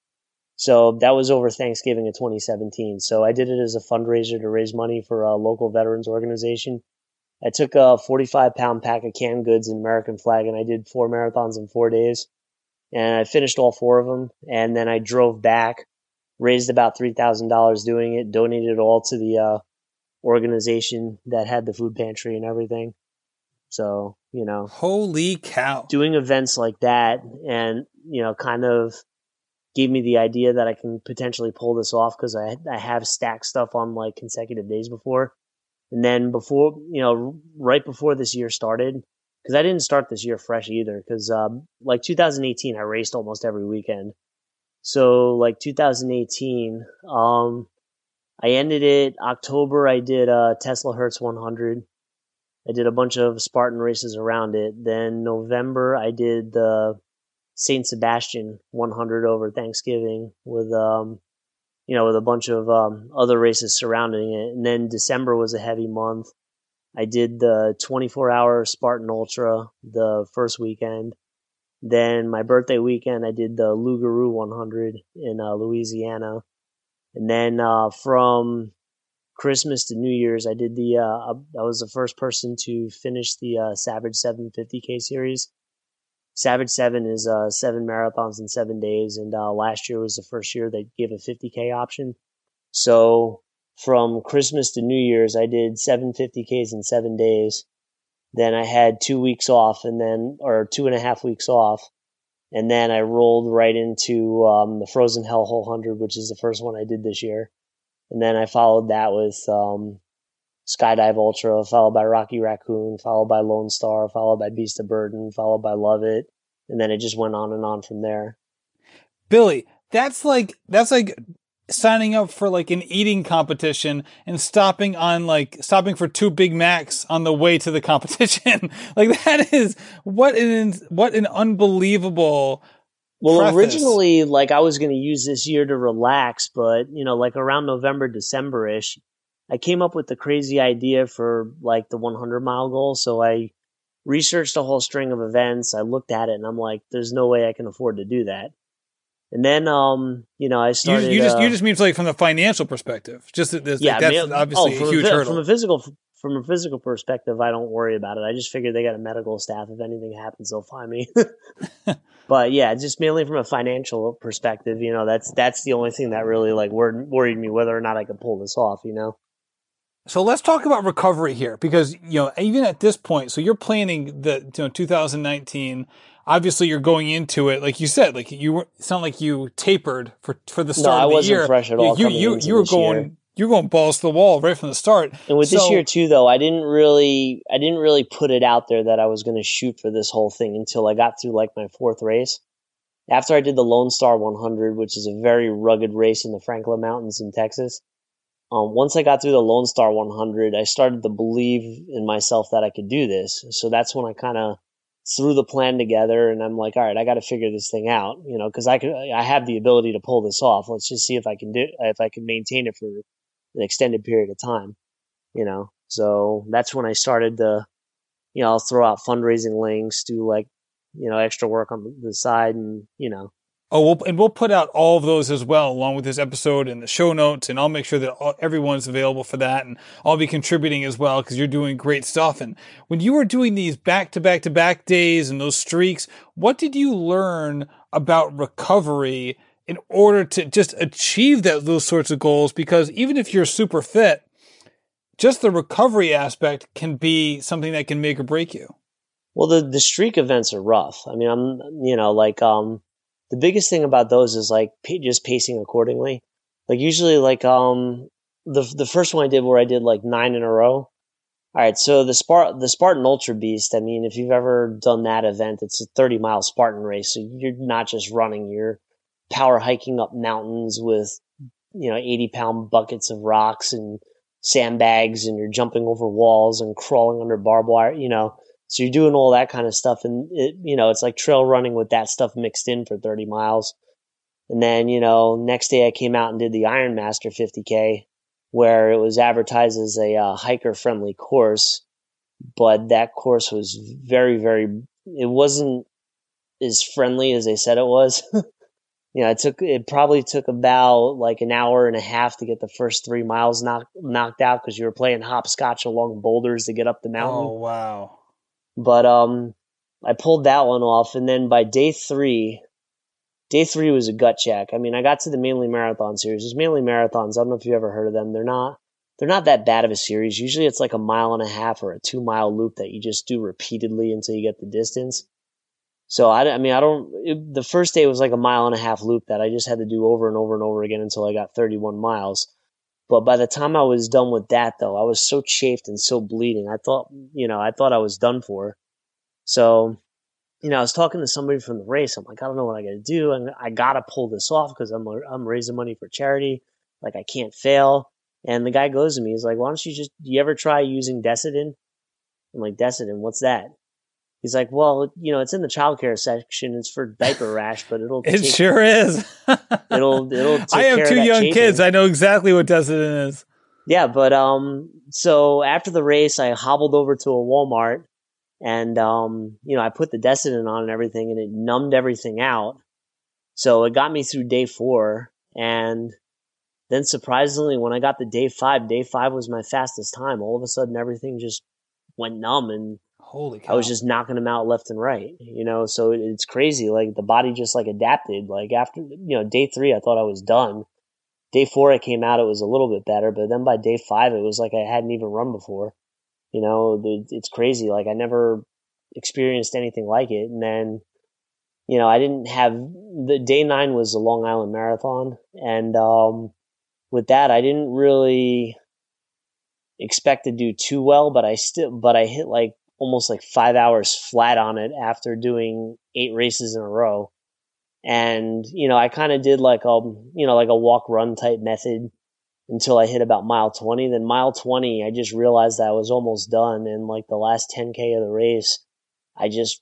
So that was over Thanksgiving of 2017. So I did it as a fundraiser to raise money for a local veterans organization. I took a 45 pound pack of canned goods and American flag and I did four marathons in four days. And I finished all four of them. And then I drove back, raised about $3,000 doing it, donated it all to the, uh, organization that had the food pantry and everything. So, you know, holy cow, doing events like that and, you know, kind of gave me the idea that I can potentially pull this off because I, I have stacked stuff on like consecutive days before. And then before, you know, right before this year started, because I didn't start this year fresh either, because um, like 2018, I raced almost every weekend. So like 2018, um, I ended it October. I did a Tesla Hertz 100. I did a bunch of Spartan races around it. Then November, I did the Saint Sebastian 100 over Thanksgiving with um, you know, with a bunch of um, other races surrounding it. And then December was a heavy month. I did the 24 hour Spartan Ultra the first weekend. Then my birthday weekend, I did the Loup-Garou 100 in uh, Louisiana. And then uh, from Christmas to New Year's, I did the. Uh, I was the first person to finish the uh, Savage 750k series. Savage Seven is uh, seven marathons in seven days, and uh, last year was the first year they gave a 50k option. So from Christmas to New Year's, I did seven 50ks in seven days. Then I had two weeks off, and then or two and a half weeks off, and then I rolled right into um, the Frozen Hellhole 100, which is the first one I did this year. And then I followed that with um, Skydive Ultra, followed by Rocky Raccoon, followed by Lone Star, followed by Beast of Burden, followed by Lovit. And then it just went on and on from there. Billy, that's like, that's like signing up for like an eating competition and stopping on like stopping for two Big Macs on the way to the competition. like that is what an what an unbelievable. Well, preface. originally, like I was going to use this year to relax, but you know, like around November, December ish, I came up with the crazy idea for like the 100 mile goal. So I researched a whole string of events. I looked at it and I'm like, there's no way I can afford to do that. And then, um, you know, I started. You, you just uh, you just mean like from the financial perspective, just that yeah, like, that's mean, obviously oh, a huge a, hurdle. From a physical from a physical perspective, I don't worry about it. I just figure they got a medical staff. If anything happens, they'll find me. but yeah, just mainly from a financial perspective, you know, that's that's the only thing that really like worried, me whether or not I could pull this off. You know. So let's talk about recovery here, because you know even at this point, so you're planning the you know 2019 obviously you're going into it like you said like you were it's not like you tapered for for the start no, of the I wasn't year fresh at all you you, you, you were going year. You're going balls to the wall right from the start and with so, this year too though i didn't really i didn't really put it out there that i was going to shoot for this whole thing until i got through like my fourth race after i did the lone star 100 which is a very rugged race in the franklin mountains in texas um, once I got through the Lone Star 100, I started to believe in myself that I could do this. So that's when I kind of threw the plan together and I'm like, all right, I got to figure this thing out, you know, cause I could, I have the ability to pull this off. Let's just see if I can do, if I can maintain it for an extended period of time, you know? So that's when I started to, you know, I'll throw out fundraising links, do like, you know, extra work on the side and, you know, Oh, we'll, and we'll put out all of those as well, along with this episode and the show notes, and I'll make sure that all, everyone's available for that, and I'll be contributing as well because you're doing great stuff. And when you were doing these back to back to back days and those streaks, what did you learn about recovery in order to just achieve that those sorts of goals? Because even if you're super fit, just the recovery aspect can be something that can make or break you. Well, the the streak events are rough. I mean, I'm you know like um the biggest thing about those is like just pacing accordingly. Like usually, like um the the first one I did where I did like nine in a row. All right, so the Spart the Spartan Ultra Beast. I mean, if you've ever done that event, it's a thirty mile Spartan race, so you're not just running; you're power hiking up mountains with, you know, 80 pound buckets of rocks and sandbags and you're jumping over walls and crawling under barbed wire, you know. So you're doing all that kind of stuff. And it, you know, it's like trail running with that stuff mixed in for 30 miles. And then, you know, next day I came out and did the Iron Master 50K where it was advertised as a uh, hiker friendly course. But that course was very, very, it wasn't as friendly as they said it was. you know, it took it probably took about like an hour and a half to get the first three miles knocked knocked out because you were playing hopscotch along boulders to get up the mountain. Oh wow! But um, I pulled that one off, and then by day three, day three was a gut check. I mean, I got to the mainly Marathon series. It's mainly Marathons. I don't know if you ever heard of them. They're not they're not that bad of a series. Usually, it's like a mile and a half or a two mile loop that you just do repeatedly until you get the distance. So I, I mean, I don't. It, the first day was like a mile and a half loop that I just had to do over and over and over again until I got 31 miles. But by the time I was done with that, though, I was so chafed and so bleeding. I thought, you know, I thought I was done for. So, you know, I was talking to somebody from the race. I'm like, I don't know what I got to do, and I got to pull this off because I'm I'm raising money for charity. Like I can't fail. And the guy goes to me, he's like, Why don't you just? Do you ever try using Desitin? I'm like, Desitin, what's that? He's like, well, you know, it's in the childcare section. It's for diaper rash, but it'll. it take, sure is. it'll. It'll. I have two young chafing. kids. I know exactly what Desitin is. Yeah, but um, so after the race, I hobbled over to a Walmart, and um, you know, I put the Desitin on and everything, and it numbed everything out. So it got me through day four, and then surprisingly, when I got to day five, day five was my fastest time. All of a sudden, everything just went numb, and Holy cow. I was just knocking them out left and right, you know, so it's crazy. Like the body just like adapted. Like after, you know, day three, I thought I was done. Day four, I came out, it was a little bit better, but then by day five, it was like I hadn't even run before. You know, it's crazy. Like I never experienced anything like it. And then, you know, I didn't have the day nine was the Long Island Marathon. And, um, with that, I didn't really expect to do too well, but I still, but I hit like almost like five hours flat on it after doing eight races in a row. And, you know, I kind of did like a, you know, like a walk run type method until I hit about mile 20. Then mile 20, I just realized that I was almost done. And like the last 10K of the race, I just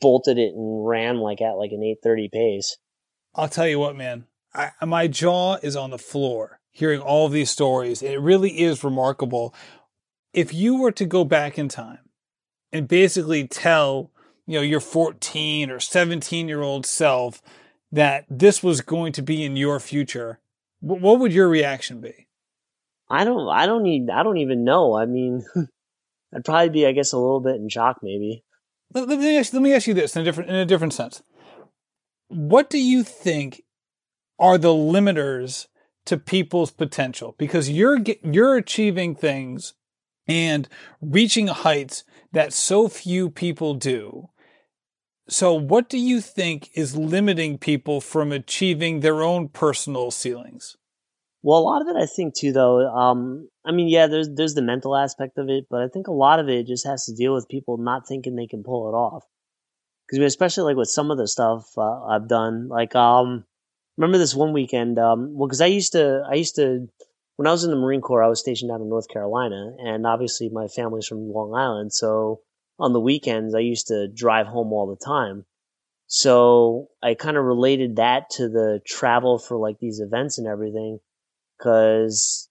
bolted it and ran like at like an 830 pace. I'll tell you what, man, I, my jaw is on the floor hearing all of these stories. It really is remarkable. If you were to go back in time and basically tell, you know, your 14 or 17 year old self that this was going to be in your future, what would your reaction be? I don't, I don't need, I don't even know. I mean, I'd probably be, I guess, a little bit in shock, maybe. Let, let, me ask, let me ask you this in a different, in a different sense. What do you think are the limiters to people's potential? Because you're, you're achieving things and reaching heights that so few people do. So, what do you think is limiting people from achieving their own personal ceilings? Well, a lot of it, I think, too, though. Um, I mean, yeah, there's there's the mental aspect of it, but I think a lot of it just has to deal with people not thinking they can pull it off. Because especially like with some of the stuff uh, I've done, like um, remember this one weekend? Um, well, because I used to I used to when I was in the Marine Corps, I was stationed down in North Carolina, and obviously my family's from Long Island. So on the weekends, I used to drive home all the time. So I kind of related that to the travel for like these events and everything, because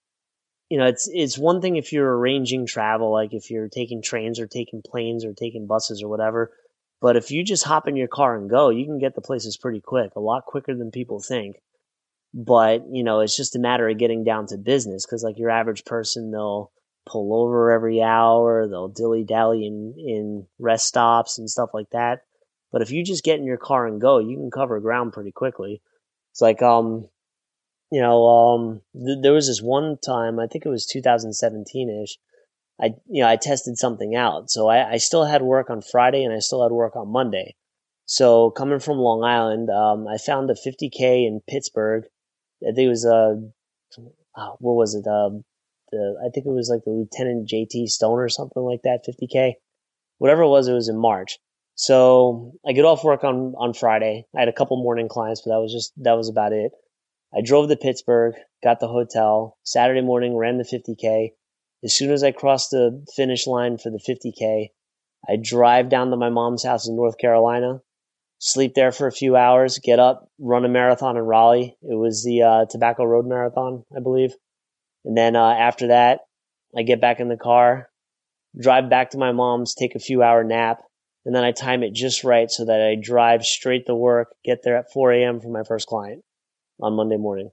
you know it's it's one thing if you're arranging travel, like if you're taking trains or taking planes or taking buses or whatever. But if you just hop in your car and go, you can get the places pretty quick, a lot quicker than people think but you know it's just a matter of getting down to business because like your average person they'll pull over every hour they'll dilly dally in in rest stops and stuff like that. But if you just get in your car and go you can cover ground pretty quickly. It's like um you know um th- there was this one time i think it was 2017ish i you know i tested something out. So I, I still had work on friday and i still had work on monday. So coming from long island um, i found a 50k in pittsburgh I think it was uh, oh, what was it? Um, the I think it was like the Lieutenant JC Stone or something like that, 50k, whatever it was. It was in March. So I get off work on on Friday. I had a couple morning clients, but that was just that was about it. I drove to Pittsburgh, got the hotel. Saturday morning, ran the 50k. As soon as I crossed the finish line for the 50k, I drive down to my mom's house in North Carolina, sleep there for a few hours, get up, run a marathon in Raleigh. It was the uh, Tobacco Road Marathon, I believe. And then uh, after that, I get back in the car, drive back to my mom's, take a few hour nap, and then I time it just right so that I drive straight to work, get there at 4 a.m. for my first client on Monday morning.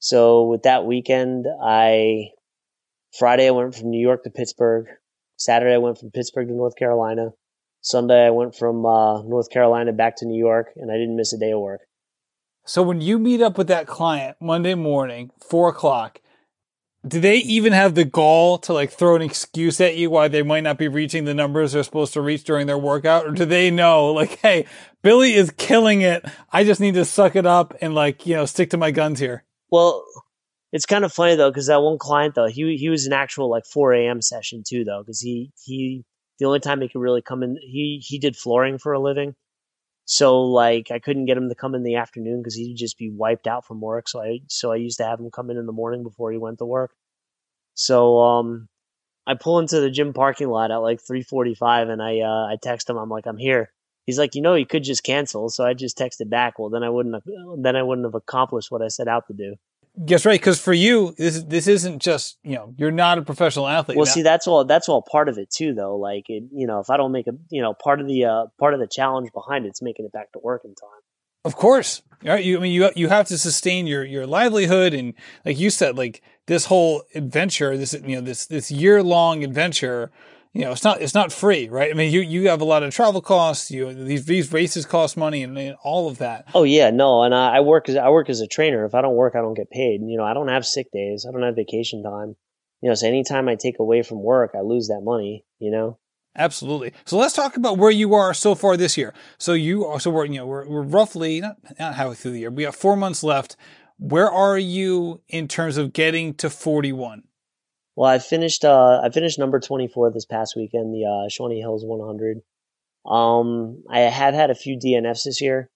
So with that weekend, I Friday I went from New York to Pittsburgh. Saturday I went from Pittsburgh to North Carolina. Sunday I went from uh, North Carolina back to New York, and I didn't miss a day of work. So when you meet up with that client Monday morning, four o'clock, do they even have the gall to like throw an excuse at you why they might not be reaching the numbers they're supposed to reach during their workout? Or do they know like, hey, Billy is killing it. I just need to suck it up and like, you know, stick to my guns here. Well, it's kind of funny though, because that one client though, he he was an actual like 4 a.m. session too though, because he he the only time he could really come in, he he did flooring for a living, so like I couldn't get him to come in the afternoon because he'd just be wiped out from work. So I so I used to have him come in in the morning before he went to work. So um, I pull into the gym parking lot at like 3:45, and I uh, I text him. I'm like, I'm here. He's like, you know, you could just cancel. So I just texted back. Well, then I wouldn't have then I wouldn't have accomplished what I set out to do. Yes, right. Because for you, this this isn't just you know you're not a professional athlete. Well, now. see, that's all that's all part of it too, though. Like, it, you know, if I don't make a you know part of the uh, part of the challenge behind it's making it back to work in time. Of course, right? You I mean you you have to sustain your your livelihood and like you said, like this whole adventure, this you know this this year long adventure you know, it's not it's not free, right? I mean, you you have a lot of travel costs. You these these races cost money and, and all of that. Oh yeah, no, and I, I work as I work as a trainer. If I don't work, I don't get paid. You know, I don't have sick days. I don't have vacation time. You know, so anytime I take away from work, I lose that money. You know. Absolutely. So let's talk about where you are so far this year. So you are so we're you know we're we're roughly not not halfway through the year. We have four months left. Where are you in terms of getting to forty one? Well, I finished uh, I finished number 24 this past weekend, the uh, Shawnee Hills 100. Um, I have had a few DNFs this year,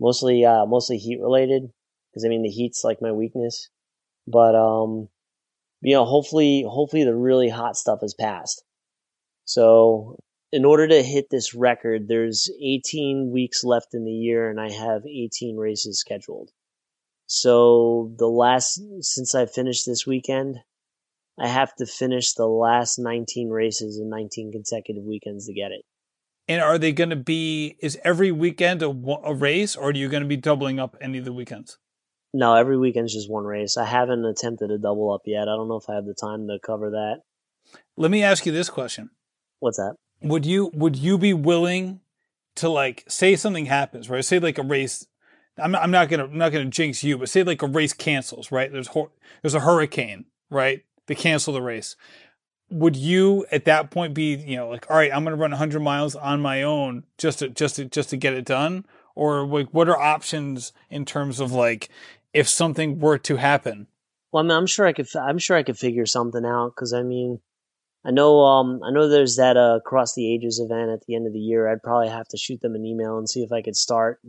mostly uh, mostly heat related, because I mean the heat's like my weakness. But um, you know, hopefully hopefully the really hot stuff has passed. So in order to hit this record, there's 18 weeks left in the year, and I have 18 races scheduled. So the last since I finished this weekend, I have to finish the last 19 races in 19 consecutive weekends to get it. And are they going to be, is every weekend a, a race or are you going to be doubling up any of the weekends? No, every weekend's just one race. I haven't attempted a double up yet. I don't know if I have the time to cover that. Let me ask you this question. What's that? Would you would you be willing to like say something happens, right? Say like a race I'm not, I'm not gonna I'm not gonna jinx you, but say like a race cancels, right? There's there's a hurricane, right? They cancel the race. Would you at that point be, you know, like, all right, I'm going to run 100 miles on my own just to just to just to get it done, or like, what are options in terms of like, if something were to happen? Well, I mean, I'm sure I could. I'm sure I could figure something out because I mean, I know. Um, I know there's that uh, across the ages event at the end of the year. I'd probably have to shoot them an email and see if I could start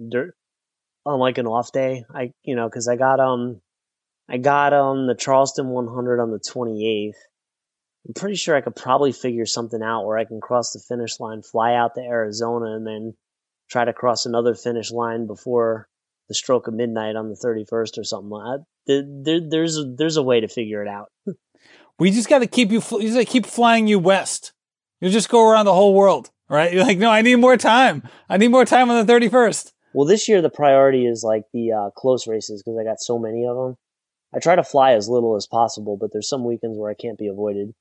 on like an off day. I, you know, because I got um I got um the Charleston 100 on the 28th. I'm pretty sure I could probably figure something out where I can cross the finish line, fly out to Arizona, and then try to cross another finish line before the stroke of midnight on the 31st or something. like there, there's there's a way to figure it out. we just got to keep you. You just keep flying you west. You just go around the whole world, right? You're like, no, I need more time. I need more time on the 31st. Well, this year the priority is like the uh, close races because I got so many of them. I try to fly as little as possible, but there's some weekends where I can't be avoided.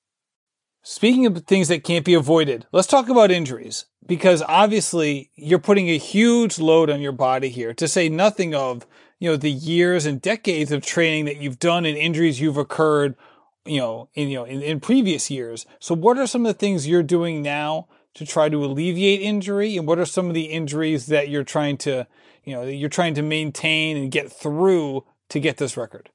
Speaking of things that can't be avoided, let's talk about injuries because obviously you're putting a huge load on your body here to say nothing of, you know, the years and decades of training that you've done and injuries you've occurred, you know, in, you know, in, in previous years. So what are some of the things you're doing now to try to alleviate injury? And what are some of the injuries that you're trying to, you know, that you're trying to maintain and get through to get this record?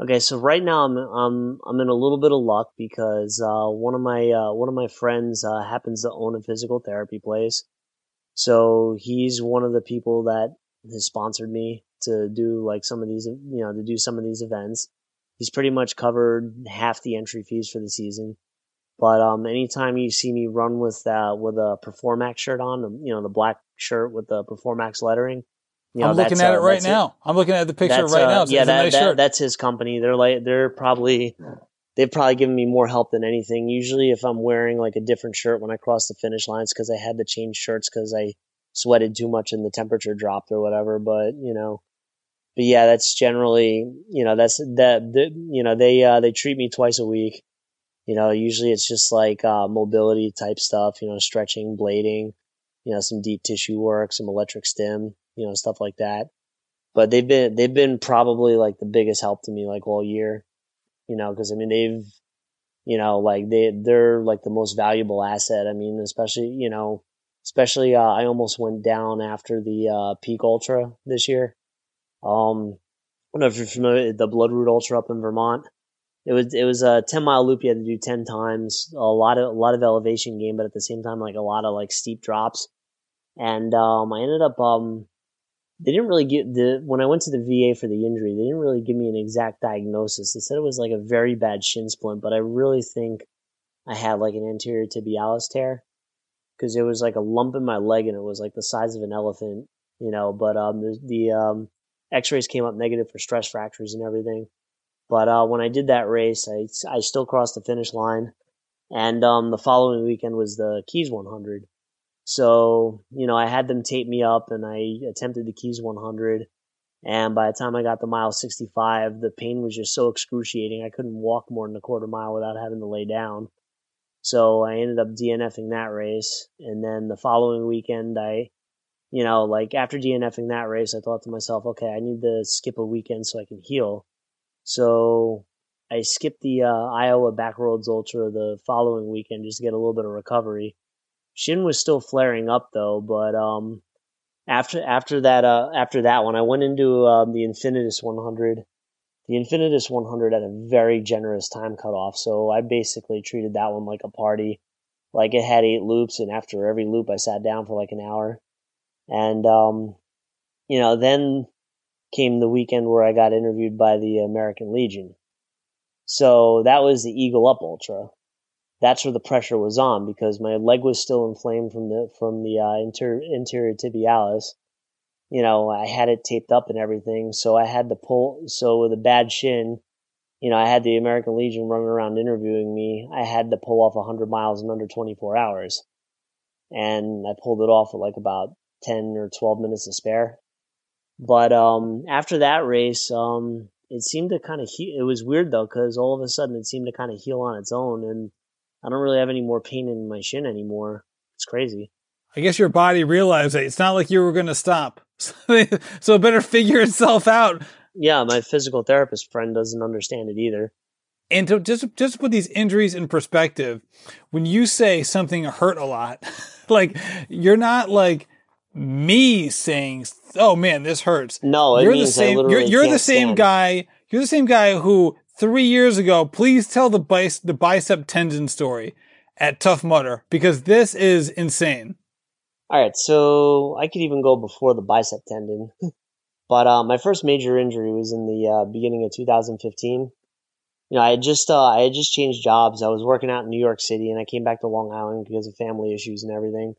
Okay, so right now I'm I'm I'm in a little bit of luck because uh, one of my uh, one of my friends uh, happens to own a physical therapy place, So he's one of the people that has sponsored me to do like some of these, you know, to do some of these events. He's pretty much covered half the entry fees for the season. But um, anytime you see me run with uh, with a Performax shirt on, you know, the black shirt with the Performax lettering, you know, I'm looking at uh, it right now. I'm looking at the picture That's, right uh, now. Yeah, that, nice that- that's his company. They're like they're probably they've probably given me more help than anything. Usually, if I'm wearing like a different shirt when I cross the finish lines, because I had to change shirts because I sweated too much and the temperature dropped or whatever. But you know, but yeah, that's generally you know that's that the, you know they uh, they treat me twice a week. You know, usually it's just like uh, mobility type stuff. You know, stretching, blading, you know, some deep tissue work, some electric stim, you know, stuff like that. But they've been they've been probably like the biggest help to me like all year you know because i mean they've you know like they they're like the most valuable asset. I mean especially you know especially uh, i almost went down after the uh, peak ultra this year. Um i don't know if you're familiar the bloodroot ultra up in vermont. It was it was a 10 mile loop you had to do 10 times a lot of a lot of elevation gain but at the same time like a lot of like steep drops. And um i ended up um they didn't really get the when I went to the VA for the injury, they didn't really give me an exact diagnosis. They said it was like a very bad shin splint, but I really think I had like an anterior tibialis tear because it was like a lump in my leg and it was like the size of an elephant, you know. But um, the, the um, X-rays came up negative for stress fractures and everything. But uh, when I did that race, I I still crossed the finish line, and um, the following weekend was the Keys 100. So, you know, I had them tape me up and I attempted the Keys 100. And by the time I got to mile 65, the pain was just so excruciating. I couldn't walk more than a quarter mile without having to lay down. So I ended up DNFing that race. And then the following weekend, I, you know, like after DNFing that race, I thought to myself, okay, I need to skip a weekend so I can heal. So I skipped the uh, Iowa Backroads Ultra the following weekend just to get a little bit of recovery. Shin was still flaring up though, but um, after after that uh, after that one, I went into um, the Infinitus 100. The Infinitus 100 had a very generous time cutoff, so I basically treated that one like a party. Like it had eight loops, and after every loop, I sat down for like an hour. And um, you know, then came the weekend where I got interviewed by the American Legion. So that was the Eagle Up Ultra that's where the pressure was on because my leg was still inflamed from the from the uh, inter, interior tibialis. You know, I had it taped up and everything, so I had to pull. So with a bad shin, you know, I had the American Legion running around interviewing me. I had to pull off 100 miles in under 24 hours, and I pulled it off with like about 10 or 12 minutes to spare. But um, after that race, um, it seemed to kind of he- it was weird though because all of a sudden it seemed to kind of heal on its own and I don't really have any more pain in my shin anymore. It's crazy. I guess your body realized that it's not like you were going to stop. so it better figure itself out. Yeah, my physical therapist friend doesn't understand it either. And to just just put these injuries in perspective, when you say something hurt a lot, like you're not like me saying, "Oh man, this hurts." No, it you're the same. You're, you're the same stand. guy. You're the same guy who three years ago. Please tell the bice, the bicep tendon story at Tough Mudder because this is insane. All right, so I could even go before the bicep tendon. but uh, my first major injury was in the uh, beginning of 2015. You know, I had just uh, I had just changed jobs. I was working out in New York City, and I came back to Long Island because of family issues and everything.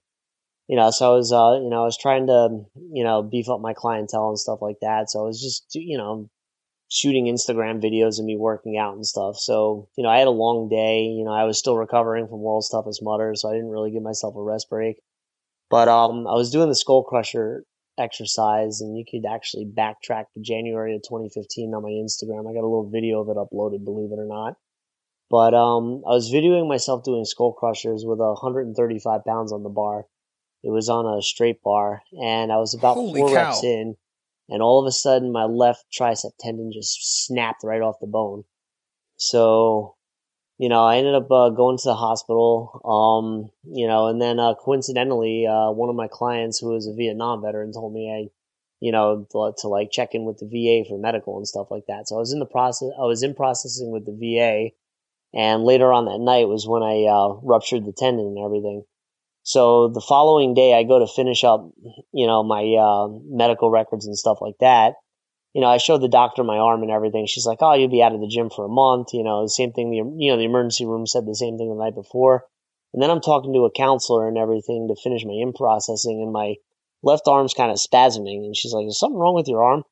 You know, so I was uh, you know I was trying to you know beef up my clientele and stuff like that. So I was just you know shooting Instagram videos of me working out and stuff. So you know I had a long day. You know I was still recovering from World's Toughest Mudder, so I didn't really give myself a rest break. But um, I was doing the skull crusher exercise, and you could actually backtrack to January of 2015 on my Instagram. I got a little video of it uploaded, believe it or not. But um, I was videoing myself doing skull crushers with 135 pounds on the bar. It was on a straight bar, and I was about Holy four cow. reps in, and all of a sudden my left tricep tendon just snapped right off the bone. So you know, I ended up uh, going to the hospital. Um, you know, and then uh, coincidentally, uh, one of my clients who was a Vietnam veteran told me I, you know, to, to like check in with the VA for medical and stuff like that. So I was in the process. I was in processing with the VA, and later on that night was when I uh, ruptured the tendon and everything. So the following day, I go to finish up, you know, my uh, medical records and stuff like that. You know, I showed the doctor my arm and everything. She's like, "Oh, you'll be out of the gym for a month." You know, the same thing. The you know the emergency room said the same thing the night before. And then I'm talking to a counselor and everything to finish my in processing, and my left arm's kind of spasming. And she's like, "Is something wrong with your arm?"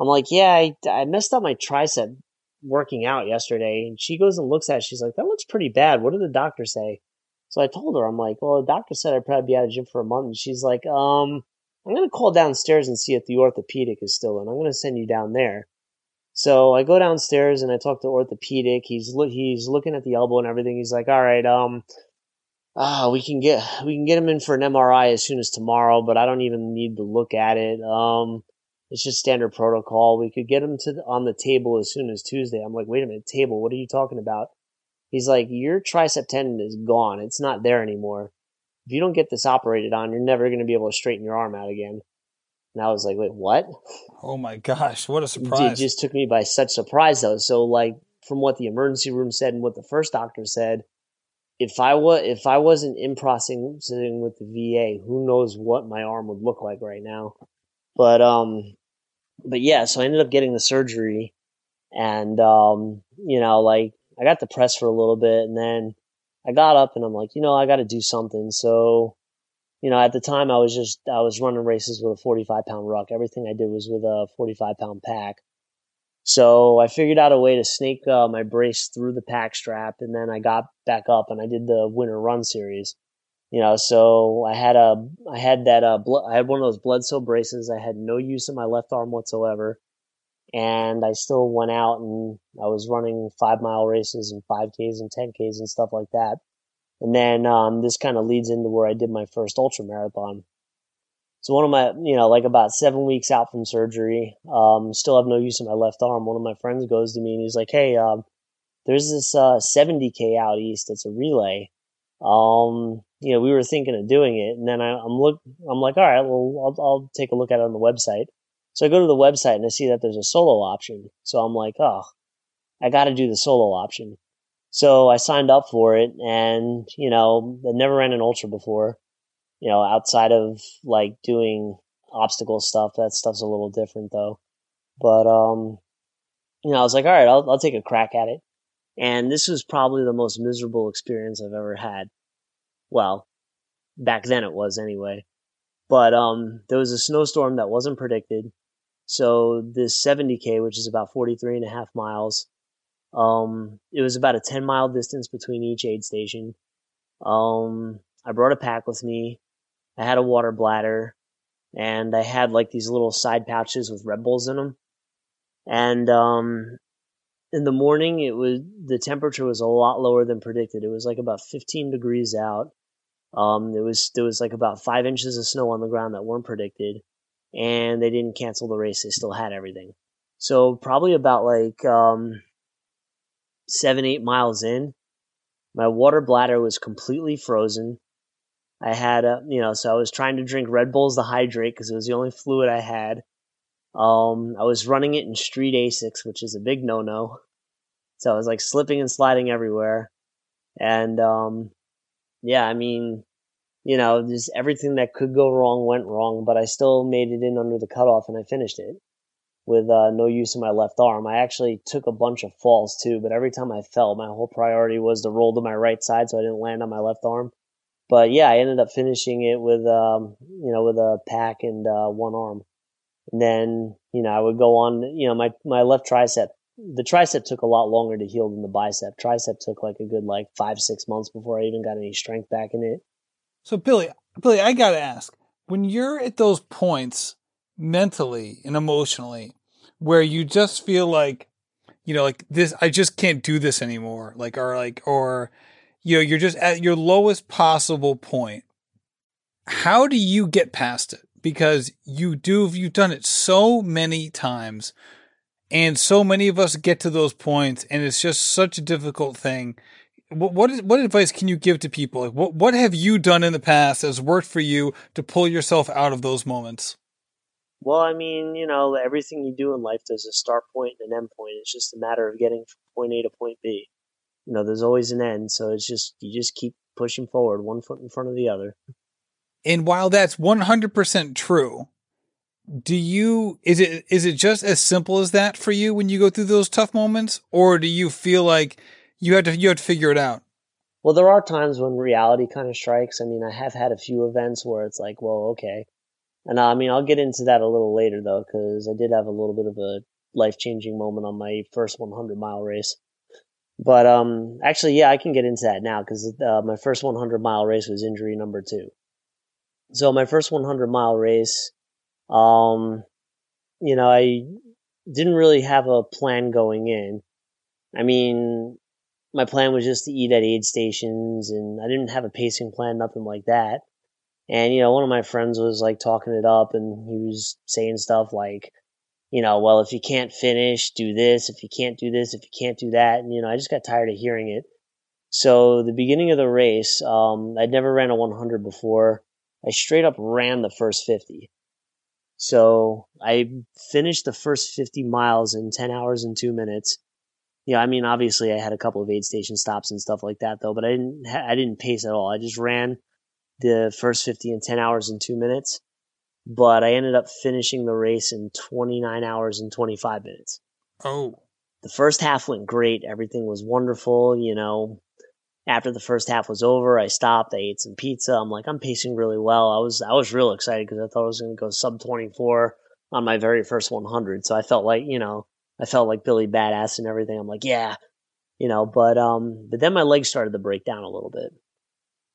I'm like, "Yeah, I, I messed up my tricep working out yesterday." And she goes and looks at it. She's like, "That looks pretty bad. What did the doctor say?" So I told her, I'm like, "Well, the doctor said I'd probably be out of gym for a month." And she's like, "Um, I'm gonna call downstairs and see if the orthopedic is still in. I'm gonna send you down there." So I go downstairs and I talk to orthopedic. He's look he's looking at the elbow and everything. He's like, "All right, um." ah, we can get we can get him in for an MRI as soon as tomorrow, but I don't even need to look at it. Um, it's just standard protocol. We could get him to the, on the table as soon as Tuesday. I'm like, wait a minute, table? What are you talking about? He's like, your tricep tendon is gone. It's not there anymore. If you don't get this operated on, you're never going to be able to straighten your arm out again. And I was like, wait, what? Oh my gosh, what a surprise. It just took me by such surprise though. So like from what the emergency room said and what the first doctor said, if I was if I wasn't in processing with the VA, who knows what my arm would look like right now. But um but yeah, so I ended up getting the surgery and um you know, like I got depressed for a little bit and then I got up and I'm like, you know, I got to do something. So, you know, at the time I was just I was running races with a 45 pound ruck. Everything I did was with a 45 pound pack. So I figured out a way to snake uh, my brace through the pack strap, and then I got back up and I did the winter run series. You know, so I had a I had that uh I had one of those Bledsoe braces. I had no use in my left arm whatsoever, and I still went out and I was running five mile races and five Ks and ten Ks and stuff like that. And then um, this kind of leads into where I did my first ultra marathon. So one of my, you know, like about seven weeks out from surgery, um, still have no use of my left arm. One of my friends goes to me and he's like, "Hey, um, there's this uh, 70k out east. It's a relay. Um, you know, we were thinking of doing it, and then I, am look, I'm like, all right, well, I'll, I'll take a look at it on the website. So I go to the website and I see that there's a solo option. So I'm like, oh, I got to do the solo option. So I signed up for it, and you know, I never ran an ultra before you know, outside of like doing obstacle stuff, that stuff's a little different though. But, um, you know, I was like, all right, I'll, I'll take a crack at it. And this was probably the most miserable experience I've ever had. Well, back then it was anyway. But, um, there was a snowstorm that wasn't predicted. So this 70K, which is about 43 and a half miles, um, it was about a 10 mile distance between each aid station. Um, I brought a pack with me. I had a water bladder and I had like these little side pouches with Red Bulls in them. And um, in the morning, it was the temperature was a lot lower than predicted. It was like about 15 degrees out. Um, was there was like about five inches of snow on the ground that weren't predicted, and they didn't cancel the race. They still had everything. So probably about like um, seven eight miles in, my water bladder was completely frozen. I had a, you know, so I was trying to drink Red Bulls to hydrate because it was the only fluid I had. Um, I was running it in street Asics, which is a big no-no. So I was like slipping and sliding everywhere. And, um, yeah, I mean, you know, just everything that could go wrong went wrong, but I still made it in under the cutoff and I finished it with uh, no use of my left arm. I actually took a bunch of falls too, but every time I fell, my whole priority was to roll to my right side so I didn't land on my left arm but yeah, I ended up finishing it with um, you know with a pack and uh, one arm, and then you know I would go on. You know my my left tricep, the tricep took a lot longer to heal than the bicep. Tricep took like a good like five six months before I even got any strength back in it. So Billy, Billy, I gotta ask, when you're at those points mentally and emotionally, where you just feel like, you know, like this, I just can't do this anymore, like or like or you know, you're just at your lowest possible point. How do you get past it? Because you do, you've done it so many times and so many of us get to those points and it's just such a difficult thing. What, what, is, what advice can you give to people? Like what, what have you done in the past that's worked for you to pull yourself out of those moments? Well, I mean, you know, everything you do in life, there's a start point and an end point. It's just a matter of getting from point A to point B you know, there's always an end. So it's just, you just keep pushing forward, one foot in front of the other. And while that's 100% true, do you is it is it just as simple as that for you when you go through those tough moments or do you feel like you had to you have to figure it out? Well, there are times when reality kind of strikes. I mean, I have had a few events where it's like, well, okay. And I mean, I'll get into that a little later though, because I did have a little bit of a life changing moment on my first 100 mile race. But um, actually, yeah, I can get into that now because uh, my first 100 mile race was injury number two. So my first 100 mile race, um, you know, I didn't really have a plan going in. I mean, my plan was just to eat at aid stations and I didn't have a pacing plan, nothing like that. And, you know, one of my friends was like talking it up and he was saying stuff like, you know, well, if you can't finish, do this. If you can't do this, if you can't do that. And, you know, I just got tired of hearing it. So the beginning of the race, um, I'd never ran a 100 before. I straight up ran the first 50. So I finished the first 50 miles in 10 hours and two minutes. Yeah, I mean, obviously I had a couple of aid station stops and stuff like that though, but I didn't, I didn't pace at all. I just ran the first 50 in 10 hours and two minutes but I ended up finishing the race in 29 hours and 25 minutes. Oh. The first half went great. Everything was wonderful. You know, after the first half was over, I stopped. I ate some pizza. I'm like, I'm pacing really well. I was, I was real excited because I thought I was going to go sub 24 on my very first 100. So I felt like, you know, I felt like Billy Badass and everything. I'm like, yeah, you know, but, um, but then my legs started to break down a little bit.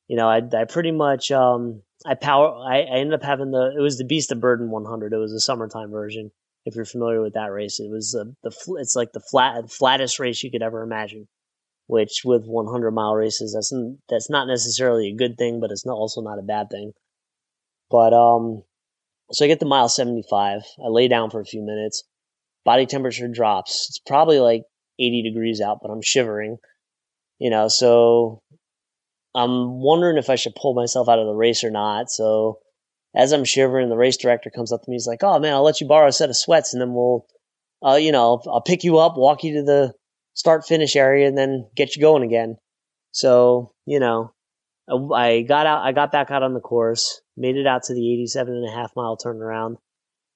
You know, I, I pretty much, um, I power. I, I ended up having the. It was the Beast of Burden 100. It was a summertime version. If you're familiar with that race, it was the the. It's like the flat flattest race you could ever imagine. Which with 100 mile races, that's that's not necessarily a good thing, but it's not also not a bad thing. But um, so I get to mile 75. I lay down for a few minutes. Body temperature drops. It's probably like 80 degrees out, but I'm shivering. You know, so I'm wondering if I should pull myself out of the race or not. So as I'm shivering, the race director comes up to me. He's like, "Oh man, I'll let you borrow a set of sweats, and then we'll, uh, you know, I'll, pick you up, walk you to the start finish area, and then get you going again." So you know, I got out, I got back out on the course, made it out to the 87 and a half mile turnaround.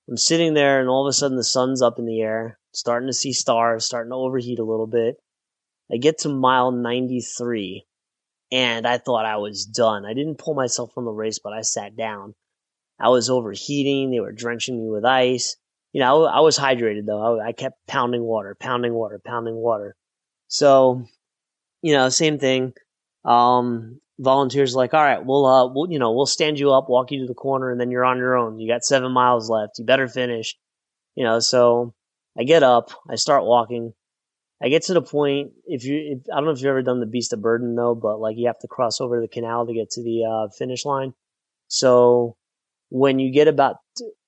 I'm sitting there, and all of a sudden the sun's up in the air, starting to see stars, starting to overheat a little bit. I get to mile 93 and I thought I was done. I didn't pull myself from the race, but I sat down. I was overheating. They were drenching me with ice. You know, I, I was hydrated though. I, I, kept pounding water, pounding water, pounding water. So, you know, same thing. Um, volunteers like, all right, we'll, uh, we'll, you know, we'll stand you up, walk you to the corner, and then you're on your own. You got seven miles left. You better finish. You know, so I get up, I start walking. I get to the point if you if, I don't know if you've ever done the Beast of Burden though, but like you have to cross over the canal to get to the uh, finish line. So when you get about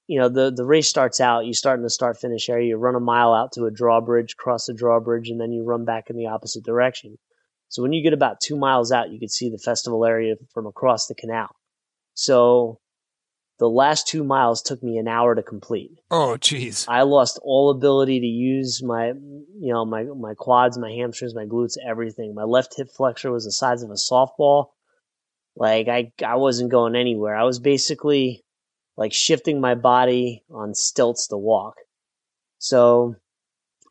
you know the the race starts out, you start in the start finish area, you run a mile out to a drawbridge, cross the drawbridge, and then you run back in the opposite direction. So when you get about two miles out, you can see the festival area from across the canal. So the last two miles took me an hour to complete. Oh, jeez. I lost all ability to use my, you know, my, my quads, my hamstrings, my glutes, everything. My left hip flexor was the size of a softball. Like I, I wasn't going anywhere. I was basically like shifting my body on stilts to walk. So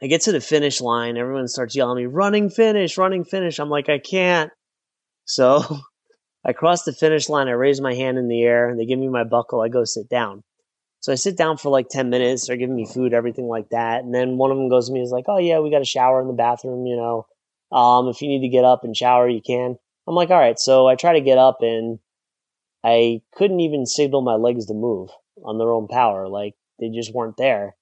I get to the finish line. Everyone starts yelling at me, running finish, running finish. I'm like, I can't. So I cross the finish line. I raise my hand in the air. And they give me my buckle. I go sit down. So I sit down for like 10 minutes. They're giving me food, everything like that. And then one of them goes to me, is like, oh, yeah, we got a shower in the bathroom, you know. Um, if you need to get up and shower, you can. I'm like, all right. So I try to get up and I couldn't even signal my legs to move on their own power. Like they just weren't there.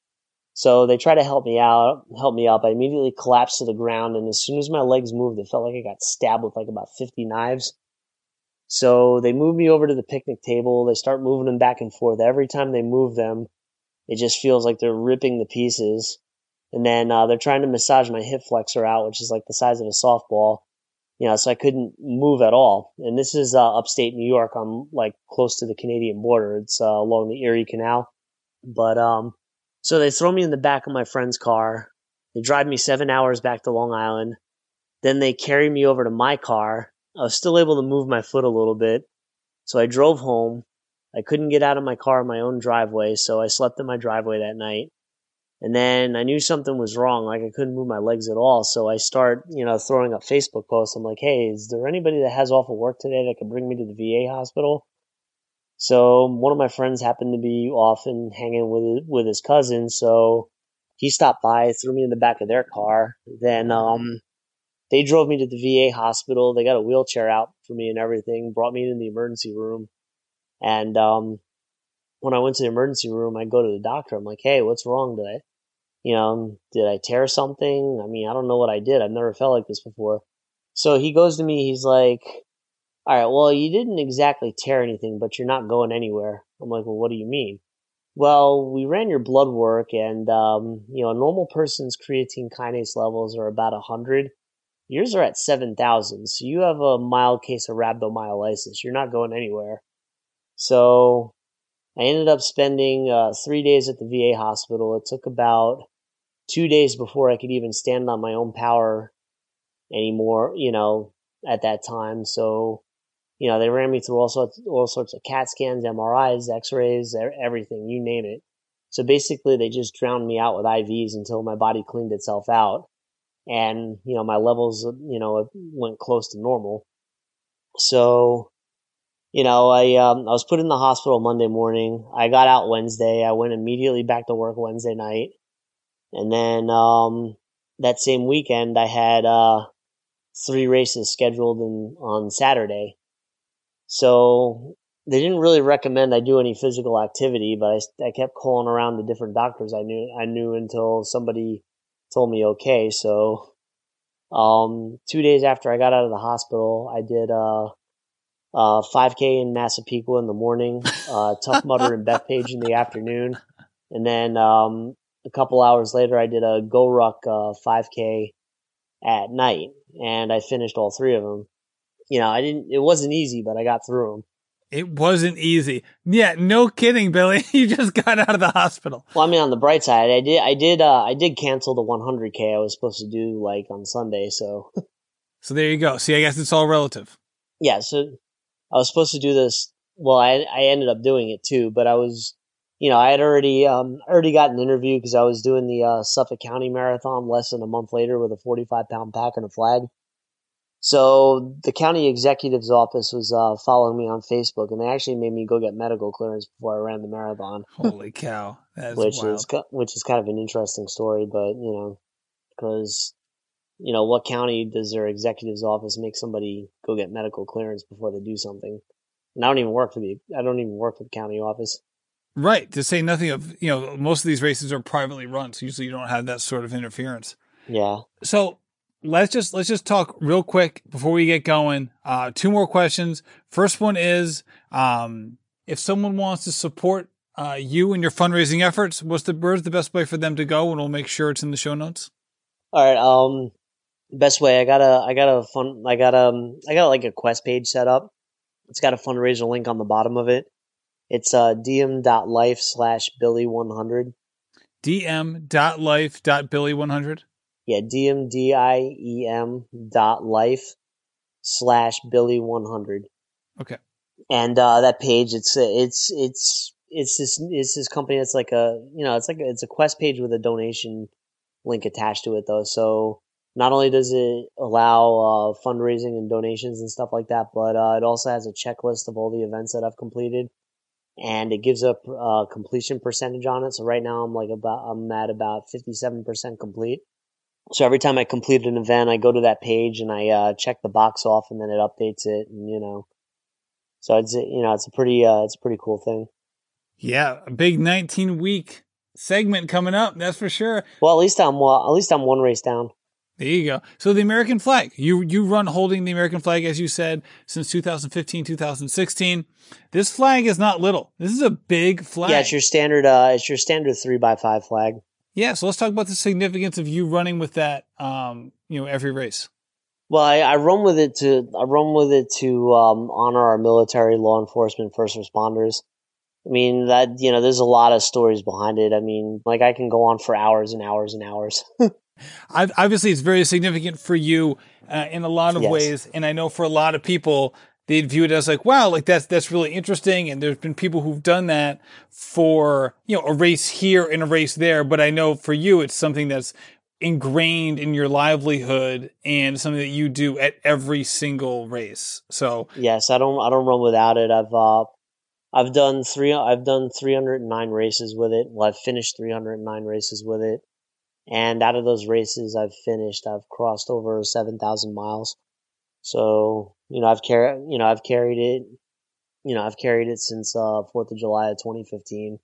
So they try to help me out, help me up. I immediately collapsed to the ground. And as soon as my legs moved, it felt like I got stabbed with like about 50 knives. So they move me over to the picnic table. They start moving them back and forth. Every time they move them, it just feels like they're ripping the pieces. And then uh, they're trying to massage my hip flexor out, which is like the size of a softball. You know, so I couldn't move at all. And this is uh, upstate New York. I'm like close to the Canadian border. It's uh, along the Erie Canal. But um, so they throw me in the back of my friend's car. They drive me seven hours back to Long Island. Then they carry me over to my car I was still able to move my foot a little bit. So I drove home. I couldn't get out of my car in my own driveway, so I slept in my driveway that night. And then I knew something was wrong, like I couldn't move my legs at all. So I start, you know, throwing up Facebook posts. I'm like, hey, is there anybody that has off of work today that can bring me to the VA hospital? So one of my friends happened to be off and hanging with with his cousin, so he stopped by, threw me in the back of their car. Then um, they drove me to the VA hospital. They got a wheelchair out for me and everything, brought me in the emergency room. And um, when I went to the emergency room, I go to the doctor. I'm like, hey, what's wrong? Did I, you know, did I tear something? I mean, I don't know what I did. I've never felt like this before. So he goes to me, he's like, all right, well, you didn't exactly tear anything, but you're not going anywhere. I'm like, well, what do you mean? Well, we ran your blood work, and um, you know, a normal person's creatine kinase levels are about 100. Yours are at 7,000, so you have a mild case of rhabdomyolysis. You're not going anywhere. So I ended up spending uh, three days at the VA hospital. It took about two days before I could even stand on my own power anymore, you know, at that time. So you know, they ran me through all sorts, all sorts of CAT scans, MRIs, X-rays, everything, you name it. So basically, they just drowned me out with IVs until my body cleaned itself out, and you know, my levels, you know, went close to normal. So, you know, I um, I was put in the hospital Monday morning. I got out Wednesday. I went immediately back to work Wednesday night, and then um, that same weekend, I had uh, three races scheduled in, on Saturday. So they didn't really recommend I do any physical activity, but I, I kept calling around the different doctors I knew I knew until somebody told me okay. So um, two days after I got out of the hospital, I did uh, uh, 5K in Massapequa in the morning, uh, Tough Mudder and Bethpage in the afternoon, and then um, a couple hours later, I did a GORUCK uh, 5K at night, and I finished all three of them you know, I didn't, it wasn't easy, but I got through them. It wasn't easy. Yeah, no kidding, Billy. You just got out of the hospital. Well, I mean, on the bright side, I did, I did, uh, I did cancel the 100k I was supposed to do like on Sunday. So, so there you go. See, I guess it's all relative. Yeah. So I was supposed to do this. Well, I, I ended up doing it too, but I was, you know, I had already, um, already got an interview because I was doing the, uh, Suffolk County Marathon less than a month later with a 45 pound pack and a flag. So the county executive's office was uh, following me on Facebook, and they actually made me go get medical clearance before I ran the marathon. Holy cow! which wild. is which is kind of an interesting story, but you know, because you know what county does their executive's office make somebody go get medical clearance before they do something? And I don't even work for the I don't even work for the county office. Right. To say nothing of you know most of these races are privately run, so usually you don't have that sort of interference. Yeah. So let's just let's just talk real quick before we get going. Uh, two more questions. First one is um, if someone wants to support uh, you and your fundraising efforts, what's the where's the best way for them to go, and we'll make sure it's in the show notes. All right. Um, best way I got a I got a fun I got um I got like a quest page set up. It's got a fundraiser link on the bottom of it. It's uh diem.life slash billy one hundred. diem.life.billy one hundred yeah, dmdiem dot life slash billy one hundred. Okay. And uh, that page, it's it's it's it's this it's this company that's like a you know it's like a, it's a quest page with a donation link attached to it though. So not only does it allow uh, fundraising and donations and stuff like that, but uh, it also has a checklist of all the events that I've completed, and it gives a uh, completion percentage on it. So right now I'm like about I'm at about fifty seven percent complete. So every time I complete an event, I go to that page and I uh, check the box off, and then it updates it, and you know, so it's you know it's a pretty uh, it's a pretty cool thing. Yeah, a big 19 week segment coming up. That's for sure. Well, at least I'm well, at least I'm one race down. There you go. So the American flag, you you run holding the American flag as you said since 2015, 2016. This flag is not little. This is a big flag. Yeah, it's your standard. Uh, it's your standard three by five flag. Yeah, so let's talk about the significance of you running with that. Um, you know, every race. Well, I, I run with it to I run with it to um, honor our military, law enforcement, first responders. I mean that you know, there's a lot of stories behind it. I mean, like I can go on for hours and hours and hours. I've, obviously, it's very significant for you uh, in a lot of Yes. ways, and I know for a lot of people, they'd view it as like, wow, like that's that's really interesting. And there's been people who've done that for you know a race here and a race there, but I know for you, it's something that's ingrained in your livelihood and something that you do at every single race. So Yes, I don't I don't run without it. I've uh I've done three I've done 309 races with it. Well, I've finished 309 races with it. And out of those races I've finished, I've crossed over 7,000 miles. So, you know, I've carried, you know, I've carried it, you know, I've carried it since uh 4th of July of 2015.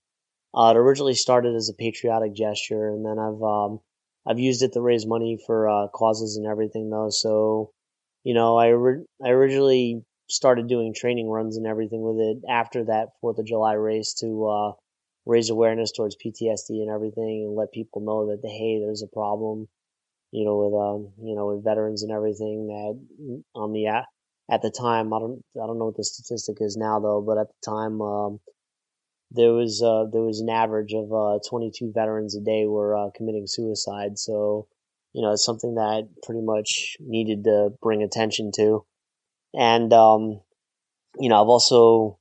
Uh, it originally started as a patriotic gesture and then I've um I've used it to raise money for uh causes and everything though. So, you know, I ori- I originally started doing training runs and everything with it after that Fourth of July race to uh, raise awareness towards PTSD and everything, and let people know that hey, there's a problem, you know, with um, you know, with veterans and everything. That on the at, at the time, I don't I don't know what the statistic is now though, but at the time, um, there was uh, there was an average of uh, 22 veterans a day were uh, committing suicide. So you know, it's something that pretty much needed to bring attention to. And, um, you know, I've also,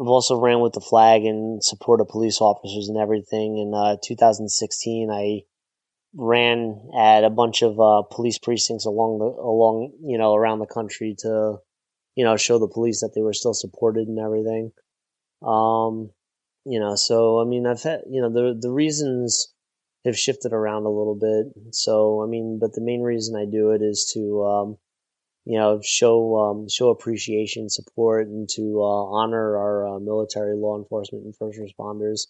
I've also ran with the flag and support of police officers and everything. In, uh, 2016, I ran at a bunch of, uh, police precincts along the, along, you know, around the country to, you know, show the police that they were still supported and everything. Um, you know, so, I mean, I've had, you know, the, the reasons, have shifted around a little bit. So, I mean, but the main reason I do it is to, um, you know, show, um, show appreciation, support, and to, uh, honor our uh, military, law enforcement, and first responders.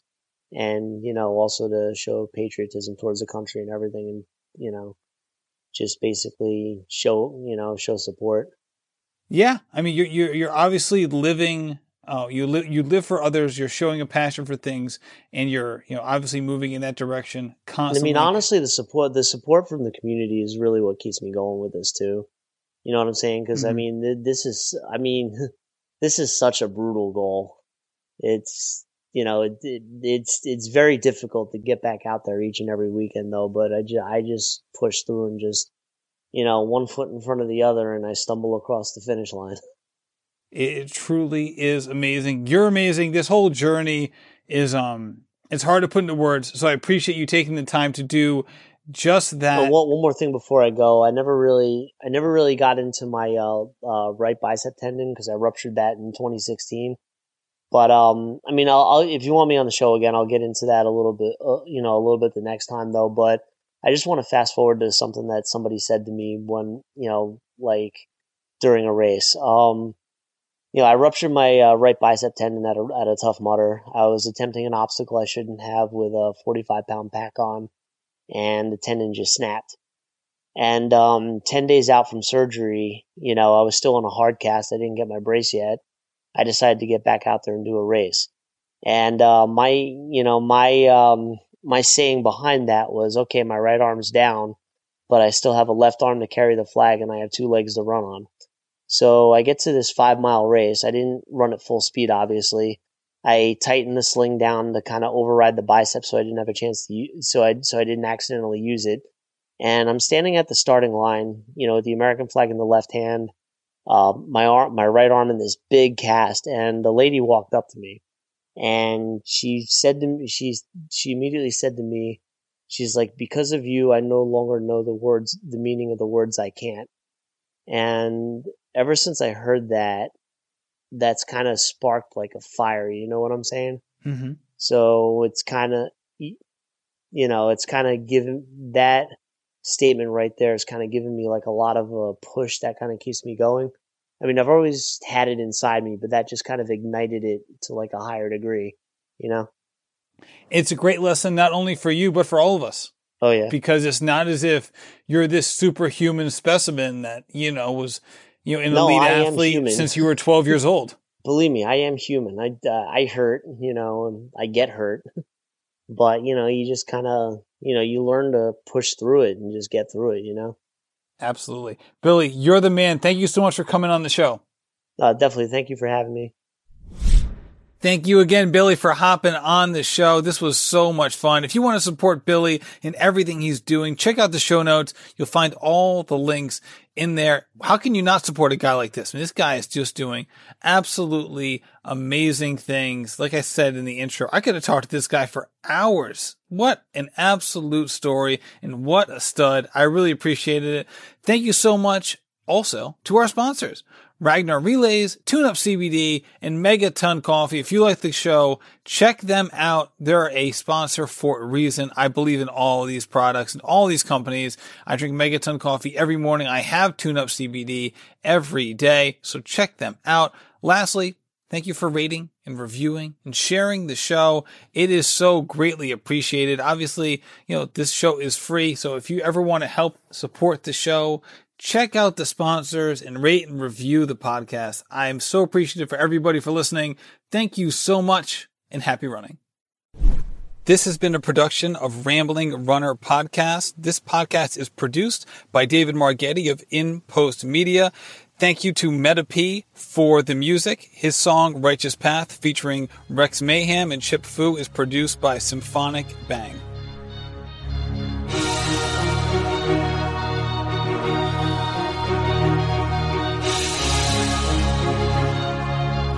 And, you know, also to show patriotism towards the country and everything and, you know, just basically show, you know, show support. yeah, I mean, you're you're you're obviously living. Oh, you live you live for others. You're showing a passion for things, and you're you know obviously moving in that direction And I mean, honestly, the support, the support from the community is really what keeps me going with this too. You know what I'm saying? Because I Mhm. mean, th- this is, I mean, this is such a brutal goal. It's, you know, it, it, it's it's very difficult to get back out there each and every weekend though. But I just I just push through and just, you know, one foot in front of the other, and I stumble across the finish line. It truly is amazing. You're amazing. This whole journey is um it's hard to put into words. So I appreciate you taking the time to do just that. But one, one more thing before I go, I never really, I never really got into my uh, uh, right bicep tendon because I ruptured that in 2016. But um, I mean, I'll, I'll if you want me on the show again, I'll get into that a little bit, uh, you know, a little bit the next time though. But I just want to fast forward to something that somebody said to me when, you know, like during a race. Um, you know, I ruptured my uh, right bicep tendon at a at a Tough Mudder. I was attempting an obstacle I shouldn't have with a 45 pound pack on and the tendon just snapped. And um, 10 days out from surgery, you know, I was still on a hard cast. I didn't get my brace yet. I decided to get back out there and do a race. And uh, my, you know, my um, my saying behind that was, okay, my right arm's down, but I still have a left arm to carry the flag, and I have two legs to run on. So I get to this five mile race. I didn't run at full speed, obviously. I tightened the sling down to kind of override the bicep, so I didn't have a chance to use, so I so I didn't accidentally use it. And I'm standing at the starting line, you know, with the American flag in the left hand, uh, my arm, my right arm in this big cast, and the lady walked up to me, and she said to me, she's she immediately said to me, she's like, because of you, I no longer know the words, the meaning of the words I can't. And ever since I heard that, that's kind of sparked like a fire. You know what I'm saying? mm-hmm. So it's kind of, you know, it's kind of given that statement right there is kind of giving me like a lot of a push that kind of keeps me going. I mean, I've always had it inside me, but that just kind of ignited it to like a higher degree, you know? It's a great lesson, not only for you, but for all of us. Oh, yeah. Because it's not as if you're this superhuman specimen that, you know, was, you know, an No, elite I athlete since you were 12 years old. Believe me, I am human. I, uh, I hurt, you know, and I get hurt. But, you know, you just kind of, you know, you learn to push through it and just get through it, you know? Absolutely. Billy, you're the man. Thank you so much for coming on the show. Uh, definitely. Thank you for having me. Thank you again, Billy, for hopping on the show. This was so much fun. If you want to support Billy in everything he's doing, check out the show notes. You'll find all the links in there. How can you not support a guy like this? I mean, this guy is just doing absolutely amazing things. Like I said in the intro, I could have talked to this guy for hours. What an absolute story and what a stud. I really appreciated it. Thank you so much also to our sponsors. Ragnar Relays, Tune Up CBD, and Megaton Coffee. If you like the show, check them out. They're a sponsor for a reason. I believe in all these products and all these companies. I drink Megaton Coffee every morning. I have Tune Up CBD every day. So check them out. Lastly, Thank you for rating and reviewing and sharing the show. It is so greatly appreciated. Obviously, you know, this show is free. So if you ever want to help support the show, check out the sponsors and rate and review the podcast. I am so appreciative for everybody for listening. Thank you so much and happy running. This has been a production of Rambling Runner Podcast. This podcast is produced by David Margetti of In Post Media. Thank you to Meta P for the music. His song Righteous Path featuring Rex Mayhem and Chip Fu is produced by Symphonic Bang.